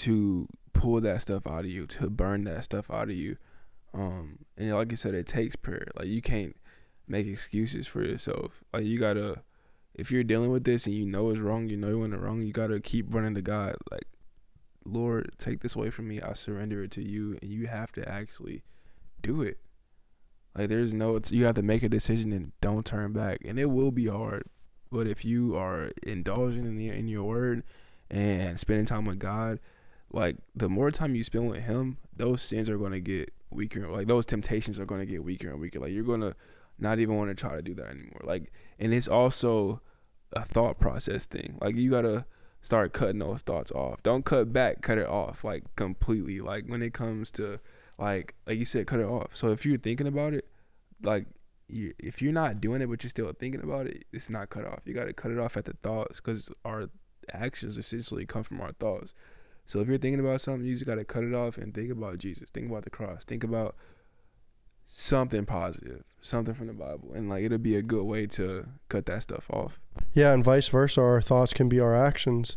to pull that stuff out of you, to burn that stuff out of you. Um and like you said it takes prayer. Like you can't make excuses for yourself. Like you got to if you're dealing with this and you know it's wrong, you know you're in the wrong, you got to keep running to God like Lord, take this away from me. I surrender it to you and you have to actually do it. Like there's no, you have to make a decision and don't turn back, and it will be hard. But if you are indulging in, in your word and spending time with God, like the more time you spend with Him, those sins are gonna get weaker. Like those temptations are gonna get weaker and weaker. Like you're gonna not even want to try to do that anymore. Like, and it's also a thought process thing. Like you gotta start cutting those thoughts off. Don't cut back, cut it off like completely. Like when it comes to like like you said, cut it off. So if you're thinking about it, like you, if you're not doing it but you're still thinking about it, it's not cut off. You got to cut it off at the thoughts because our actions essentially come from our thoughts. So if you're thinking about something, you just got to cut it off and think about Jesus. Think about the cross. Think about something positive, something from the Bible, and like it'll be a good way to cut that stuff off. yeah, and vice versa. Our thoughts can be our actions.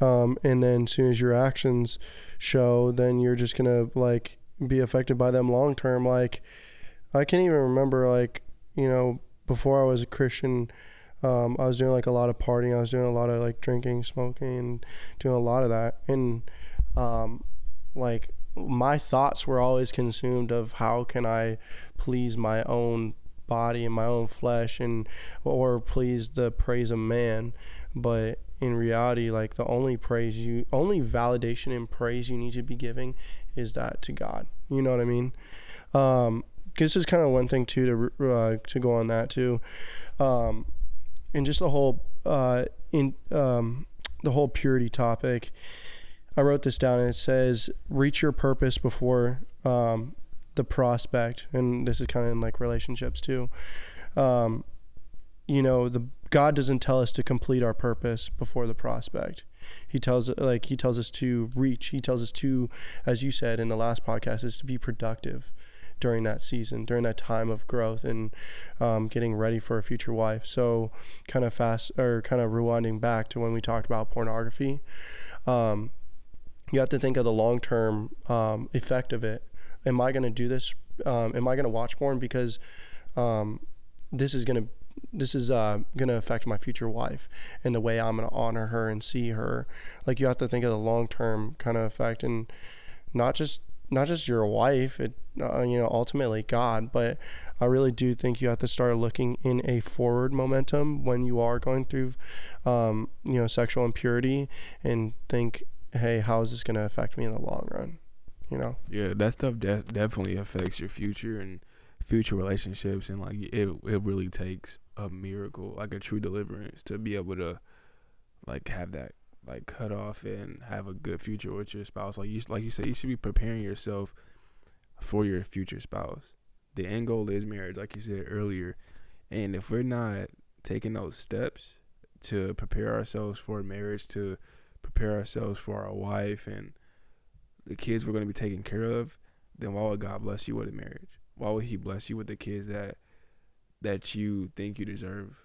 Um, and then as soon as your actions show, then you're just going to like be affected by them long term. Like, I can't even remember, like, you know, before I was a Christian, um, I was doing like a lot of partying. I was doing a lot of like drinking, smoking, doing a lot of that. And um, like my thoughts were always consumed of how can I please my own body and my own flesh and or please the praise of man. But in reality, like the only praise you, only validation and praise you need to be giving is that to God. You know what I mean? Um, this is kind of one thing too to uh, to go on that too, um, and just the whole uh, in um, the whole purity topic. I wrote this down and it says reach your purpose before um, the prospect, and this is kind of in like relationships too. Um, you know, the God doesn't tell us to complete our purpose before the prospect. He tells like he tells us to reach. He tells us to, as you said in the last podcast, is to be productive during that season, during that time of growth and um, getting ready for a future wife. So, kind of fast or kind of rewinding back to when we talked about pornography. Um, you have to think of the long term um, effect of it. Am I going to do this? Um, am I going to watch porn because um, this is going to this is uh, going to affect my future wife and the way I'm going to honor her and see her. Like you have to think of the long term kind of effect and not just not just your wife, it uh, you know ultimately God, but I really do think you have to start looking in a forward momentum when you are going through um, you know sexual impurity and think, hey, how is this going to affect me in the long run? You know? Yeah, that stuff de- definitely affects your future and future relationships, and like it, it really takes a miracle, like a true deliverance, to be able to like have that like cut off and have a good future with your spouse. Like you, like you said, you should be preparing yourself for your future spouse. The end goal is marriage, like you said earlier. And if we're not taking those steps to prepare ourselves for marriage, to prepare ourselves for our wife and the kids we're going to be taking care of, then why would God bless you with a marriage? Why would He bless you with the kids that that you think you deserve,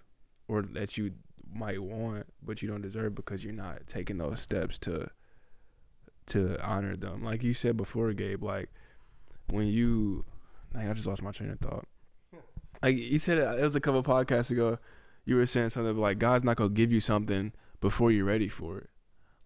or that you might want but you don't deserve because you're not taking those steps to to honor them. Like you said before, Gabe, like when you like I just lost my train of thought. Like you said it was a couple podcasts ago, you were saying something like God's not gonna give you something before you're ready for it.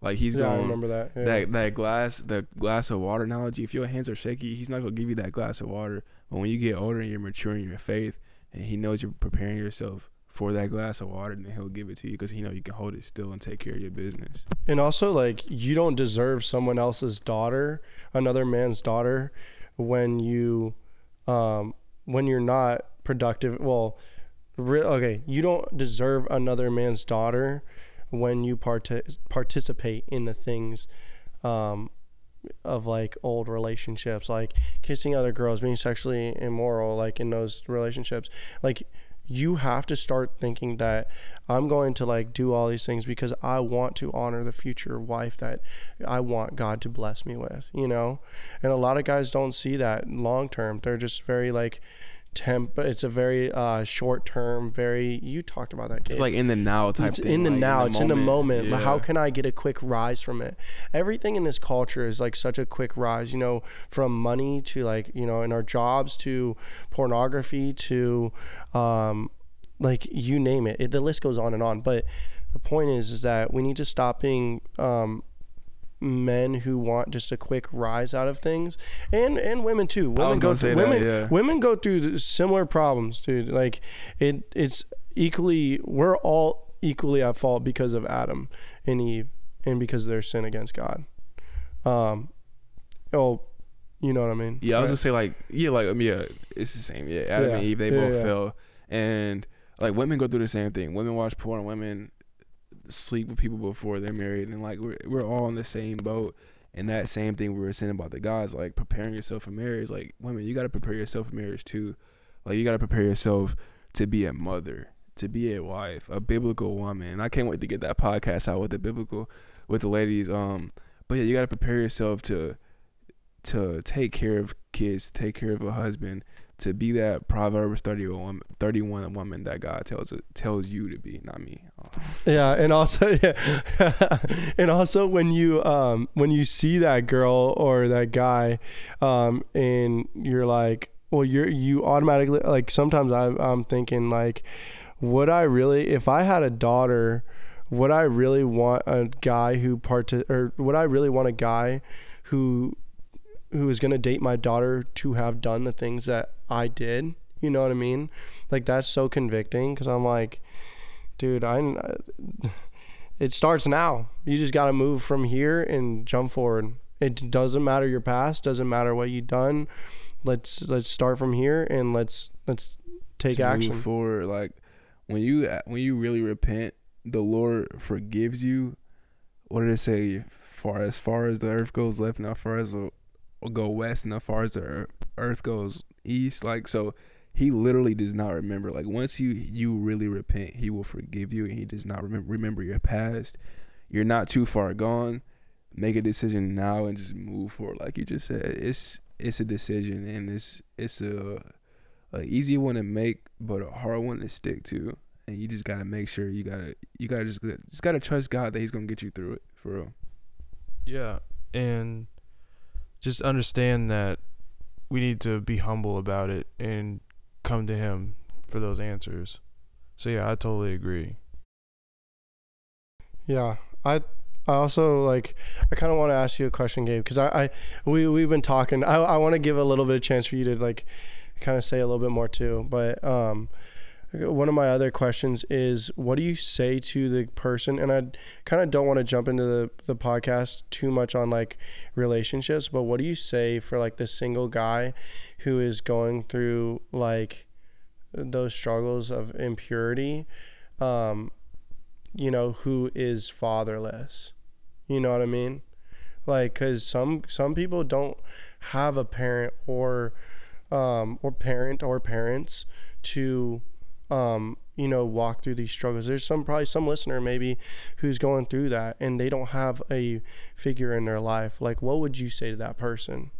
Like he's yeah, going I remember that. Yeah. that that glass the glass of water analogy. If your hands are shaky, he's not gonna give you that glass of water. But when you get older and you're maturing your faith, and he knows you're preparing yourself for that glass of water, then he'll give it to you because he know you can hold it still and take care of your business. And also, like, you don't deserve someone else's daughter, another man's daughter, when you, um, when you're not productive. Well, re- okay, you don't deserve another man's daughter when you part- participate in the things, um, of like old relationships, like kissing other girls, being sexually immoral, like in those relationships, like you have to start thinking that I'm going to like do all these things because I want to honor the future wife that I want God to bless me with, you know? And a lot of guys don't see that long term. They're just very like temp it's a very uh short term very you talked about that It's like in the now type it's thing. in the like, now it's in the moment Yeah. how can i get a quick rise from it everything in this culture is like such a quick rise you know from money to like you know in our jobs to pornography to um like you name it, it the list goes on and on but the point is is that we need to stop being um men who want just a quick rise out of things and and women too women was go through say that, women yeah. women go through similar problems dude like it it's equally we're all equally at fault because of adam and eve and because of their sin against god um oh you know what i mean Yeah, I was right? gonna say like yeah, like um, yeah, it's the same. Yeah, Adam and Eve, they Yeah, both yeah. fell, and like women go through the same thing. Women watch porn. Women sleep with people before they're married, and like we're we're all in the same boat. And that same thing we were saying about the guys, like preparing yourself for marriage. Like women, you got to prepare yourself for marriage too. Like you got to prepare yourself to be a mother, to be a wife, a biblical woman. And I can't wait to get that podcast out with the biblical, with the ladies. Um, but yeah, you got to prepare yourself to to take care of kids, take care of a husband, to be that Proverbs 31 woman, 31 woman that God tells tells you to be, not me. Oh. Yeah, and also yeah. and also when you um when you see that girl or that guy um and you're like well you're you automatically like sometimes I I'm thinking like would I really if I had a daughter would I really want a guy who part or would I really want a guy who who is going to date my daughter to have done the things that I did you know what I mean like that's so convicting cuz I'm like dude I it starts now. You just got to move from here and jump forward. It doesn't matter your past, doesn't matter what you've done. let's let's start from here and let's let's take Just move action. forward. Like when you when you really repent, the Lord forgives you. What did it say? Far as far as the earth goes left, not far as the go west, not far as the ear- earth goes east. Like so, He literally does not remember. Like once you you really repent, He will forgive you, and He does not remember remember your past. You're not too far gone. Make a decision now and just move forward. Like you just said, it's it's a decision, and it's it's a a easy one to make, but a hard one to stick to. And you just gotta make sure you gotta you gotta just just gotta trust God that He's gonna get you through it for real. Yeah, and just understand that we need to be humble about it and come to Him for those answers. So yeah, I totally agree. Yeah, I I also like I kind of want to ask you a question, Gabe, because I, I we we've been talking. I I want to give a little bit of chance for you to like kind of say a little bit more too. But um, one of my other questions is, what do you say to the person? And I kind of don't want to jump into the the podcast too much on like relationships, but what do you say for like the single guy who is going through like those struggles of impurity? Um, you know, who is fatherless. You know what I mean? Like, cause some some people don't have a parent or um, or parent or parents to um, you know walk through these struggles. There's some probably some listener maybe who's going through that and they don't have a figure in their life. Like, what would you say to that person?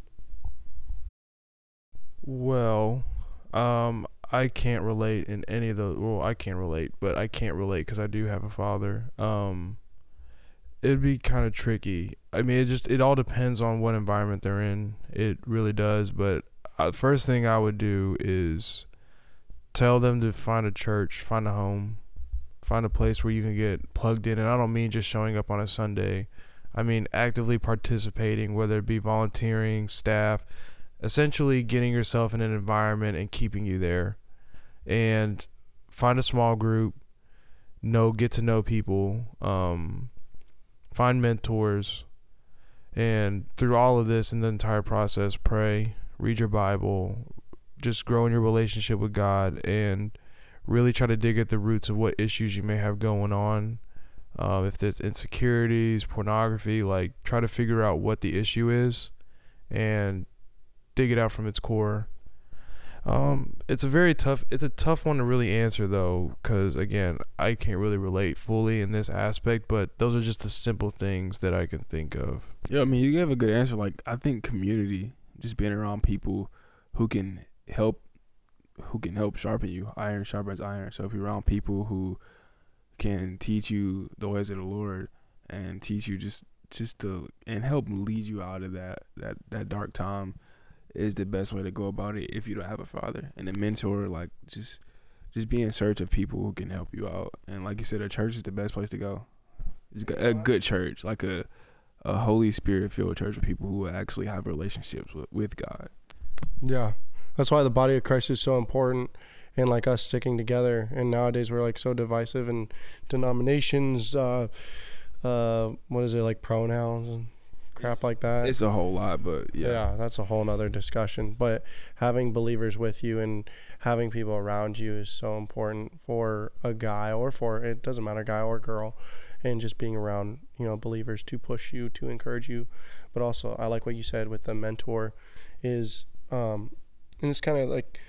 Well, um, I can't relate in any of those. Well, I can't relate, but I can't relate because I do have a father. Um, it'd be kind of tricky. I mean, it just it all depends on what environment they're in. It really does. But uh, first thing I would do is tell them to find a church, find a home, find a place where you can get plugged in. And I don't mean just showing up on a Sunday. I mean actively participating, whether it be volunteering, staff essentially getting yourself in an environment and keeping you there and find a small group know get to know people um, find mentors and through all of this in the entire process pray read your bible just growing your relationship with god and really try to dig at the roots of what issues you may have going on um, if there's insecurities pornography like try to figure out what the issue is and dig it out from its core. Um, it's a very tough. It's a tough one to really answer though, because again, I can't really relate fully in this aspect. But those are just the simple things that I can think of. Yeah, I mean, you gave a good answer. Like, I think community, just being around people who can help, who can help sharpen you. Iron sharpens iron. So if you're around people who can teach you the ways of the Lord and teach you just just to and help lead you out of that that that dark time is the best way to go about it if you don't have a father and a mentor like just just be in search of people who can help you out and like you said a church is the best place to go a good church like a a holy spirit filled church with people who actually have relationships with, with god Yeah, that's why the body of Christ is so important, and like us sticking together. And nowadays we're like so divisive, and denominations, uh, uh, what is it like pronouns and crap like that. it's a whole lot but yeah, yeah. that's a whole nother discussion. But having believers with you and having people around you is so important for a guy or for it doesn't matter guy or girl, and just being around you know believers to push you to encourage you. But also I like what you said with the mentor, is um, and it's kind of like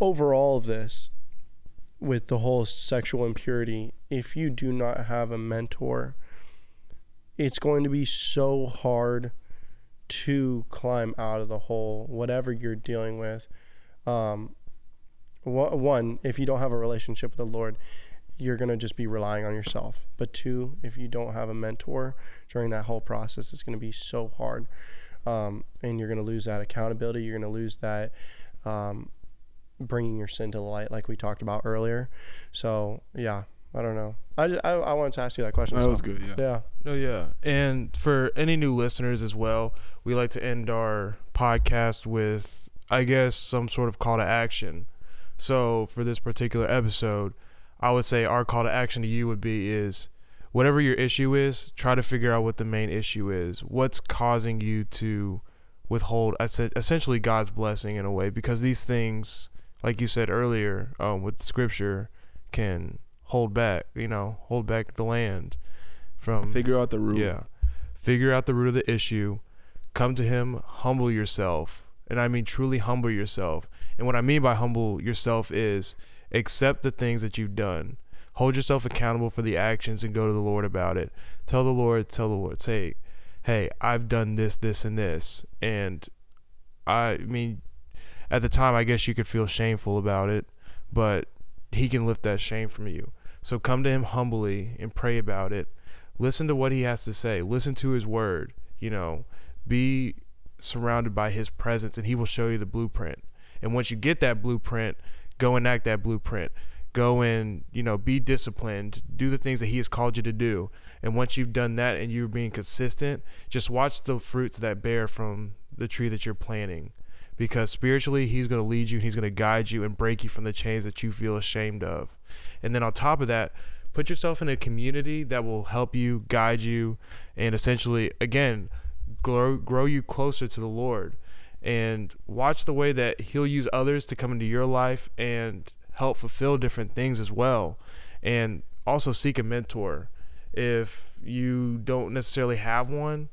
overall of this with the whole sexual impurity. If you do not have a mentor, it's going to be so hard to climb out of the hole, whatever you're dealing with. Um, one, if you don't have a relationship with the Lord, you're going to just be relying on yourself. But two, if you don't have a mentor during that whole process, it's going to be so hard. Um, and you're going to lose that accountability. You're going to lose that um, bringing your sin to the light, like we talked about earlier. So, yeah, I don't know. I, just, I, I wanted to ask you that question. that so. was good yeah Yeah. No, yeah. And for any new listeners as well, we like to end our podcast with, I guess, some sort of call to action. So for this particular episode, I would say our call to action to you would be is whatever your issue is, try to figure out what the main issue is. What's causing you to withhold essentially God's blessing in a way because these things, like you said earlier, um, with Scripture, can hold back. You know, hold back the land from figure out the root. Yeah, figure out the root of the issue. Come to Him, humble yourself, and I mean truly humble yourself. And what I mean by humble yourself is accept the things that you've done. Hold yourself accountable for the actions and go to the Lord about it. Tell the Lord, tell the Lord, say, hey, I've done this, this, and this. And I mean, at the time, I guess you could feel shameful about it, but He can lift that shame from you. So come to Him humbly and pray about it. Listen to what He has to say, listen to His word. You know, be surrounded by His presence, and He will show you the blueprint. And once you get that blueprint, go enact that blueprint. Go and, you know, be disciplined. Do the things that He has called you to do. And once you've done that and you're being consistent, just watch the fruits that bear from the tree that you're planting. Because spiritually, He's going to lead you, He's going to guide you and break you from the chains that you feel ashamed of. And then on top of that, put yourself in a community that will help you, guide you, and essentially, again, grow, grow you closer to the Lord and watch the way that he'll use others to come into your life and help fulfill different things as well. And also seek a mentor. If you don't necessarily have one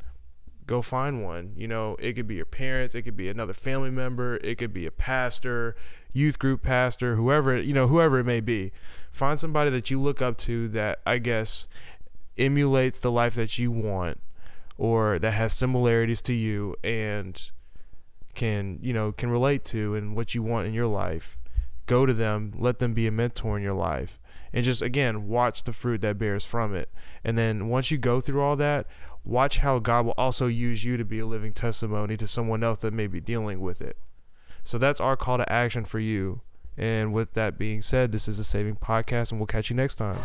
go find one. You know it could be your parents it could be another family member it could be a pastor youth group pastor whoever you know whoever it may be. Find somebody that you look up to that i guess emulates the life that you want or that has similarities to you and can you know can relate to and what you want in your life go to them let them be a mentor in your life and just again watch the fruit that bears from it. And then once you go through all that watch how god will also use you to be a living testimony to someone else that may be dealing with it. So that's our call to action for you. And with that being said this is the saving podcast and we'll catch you next time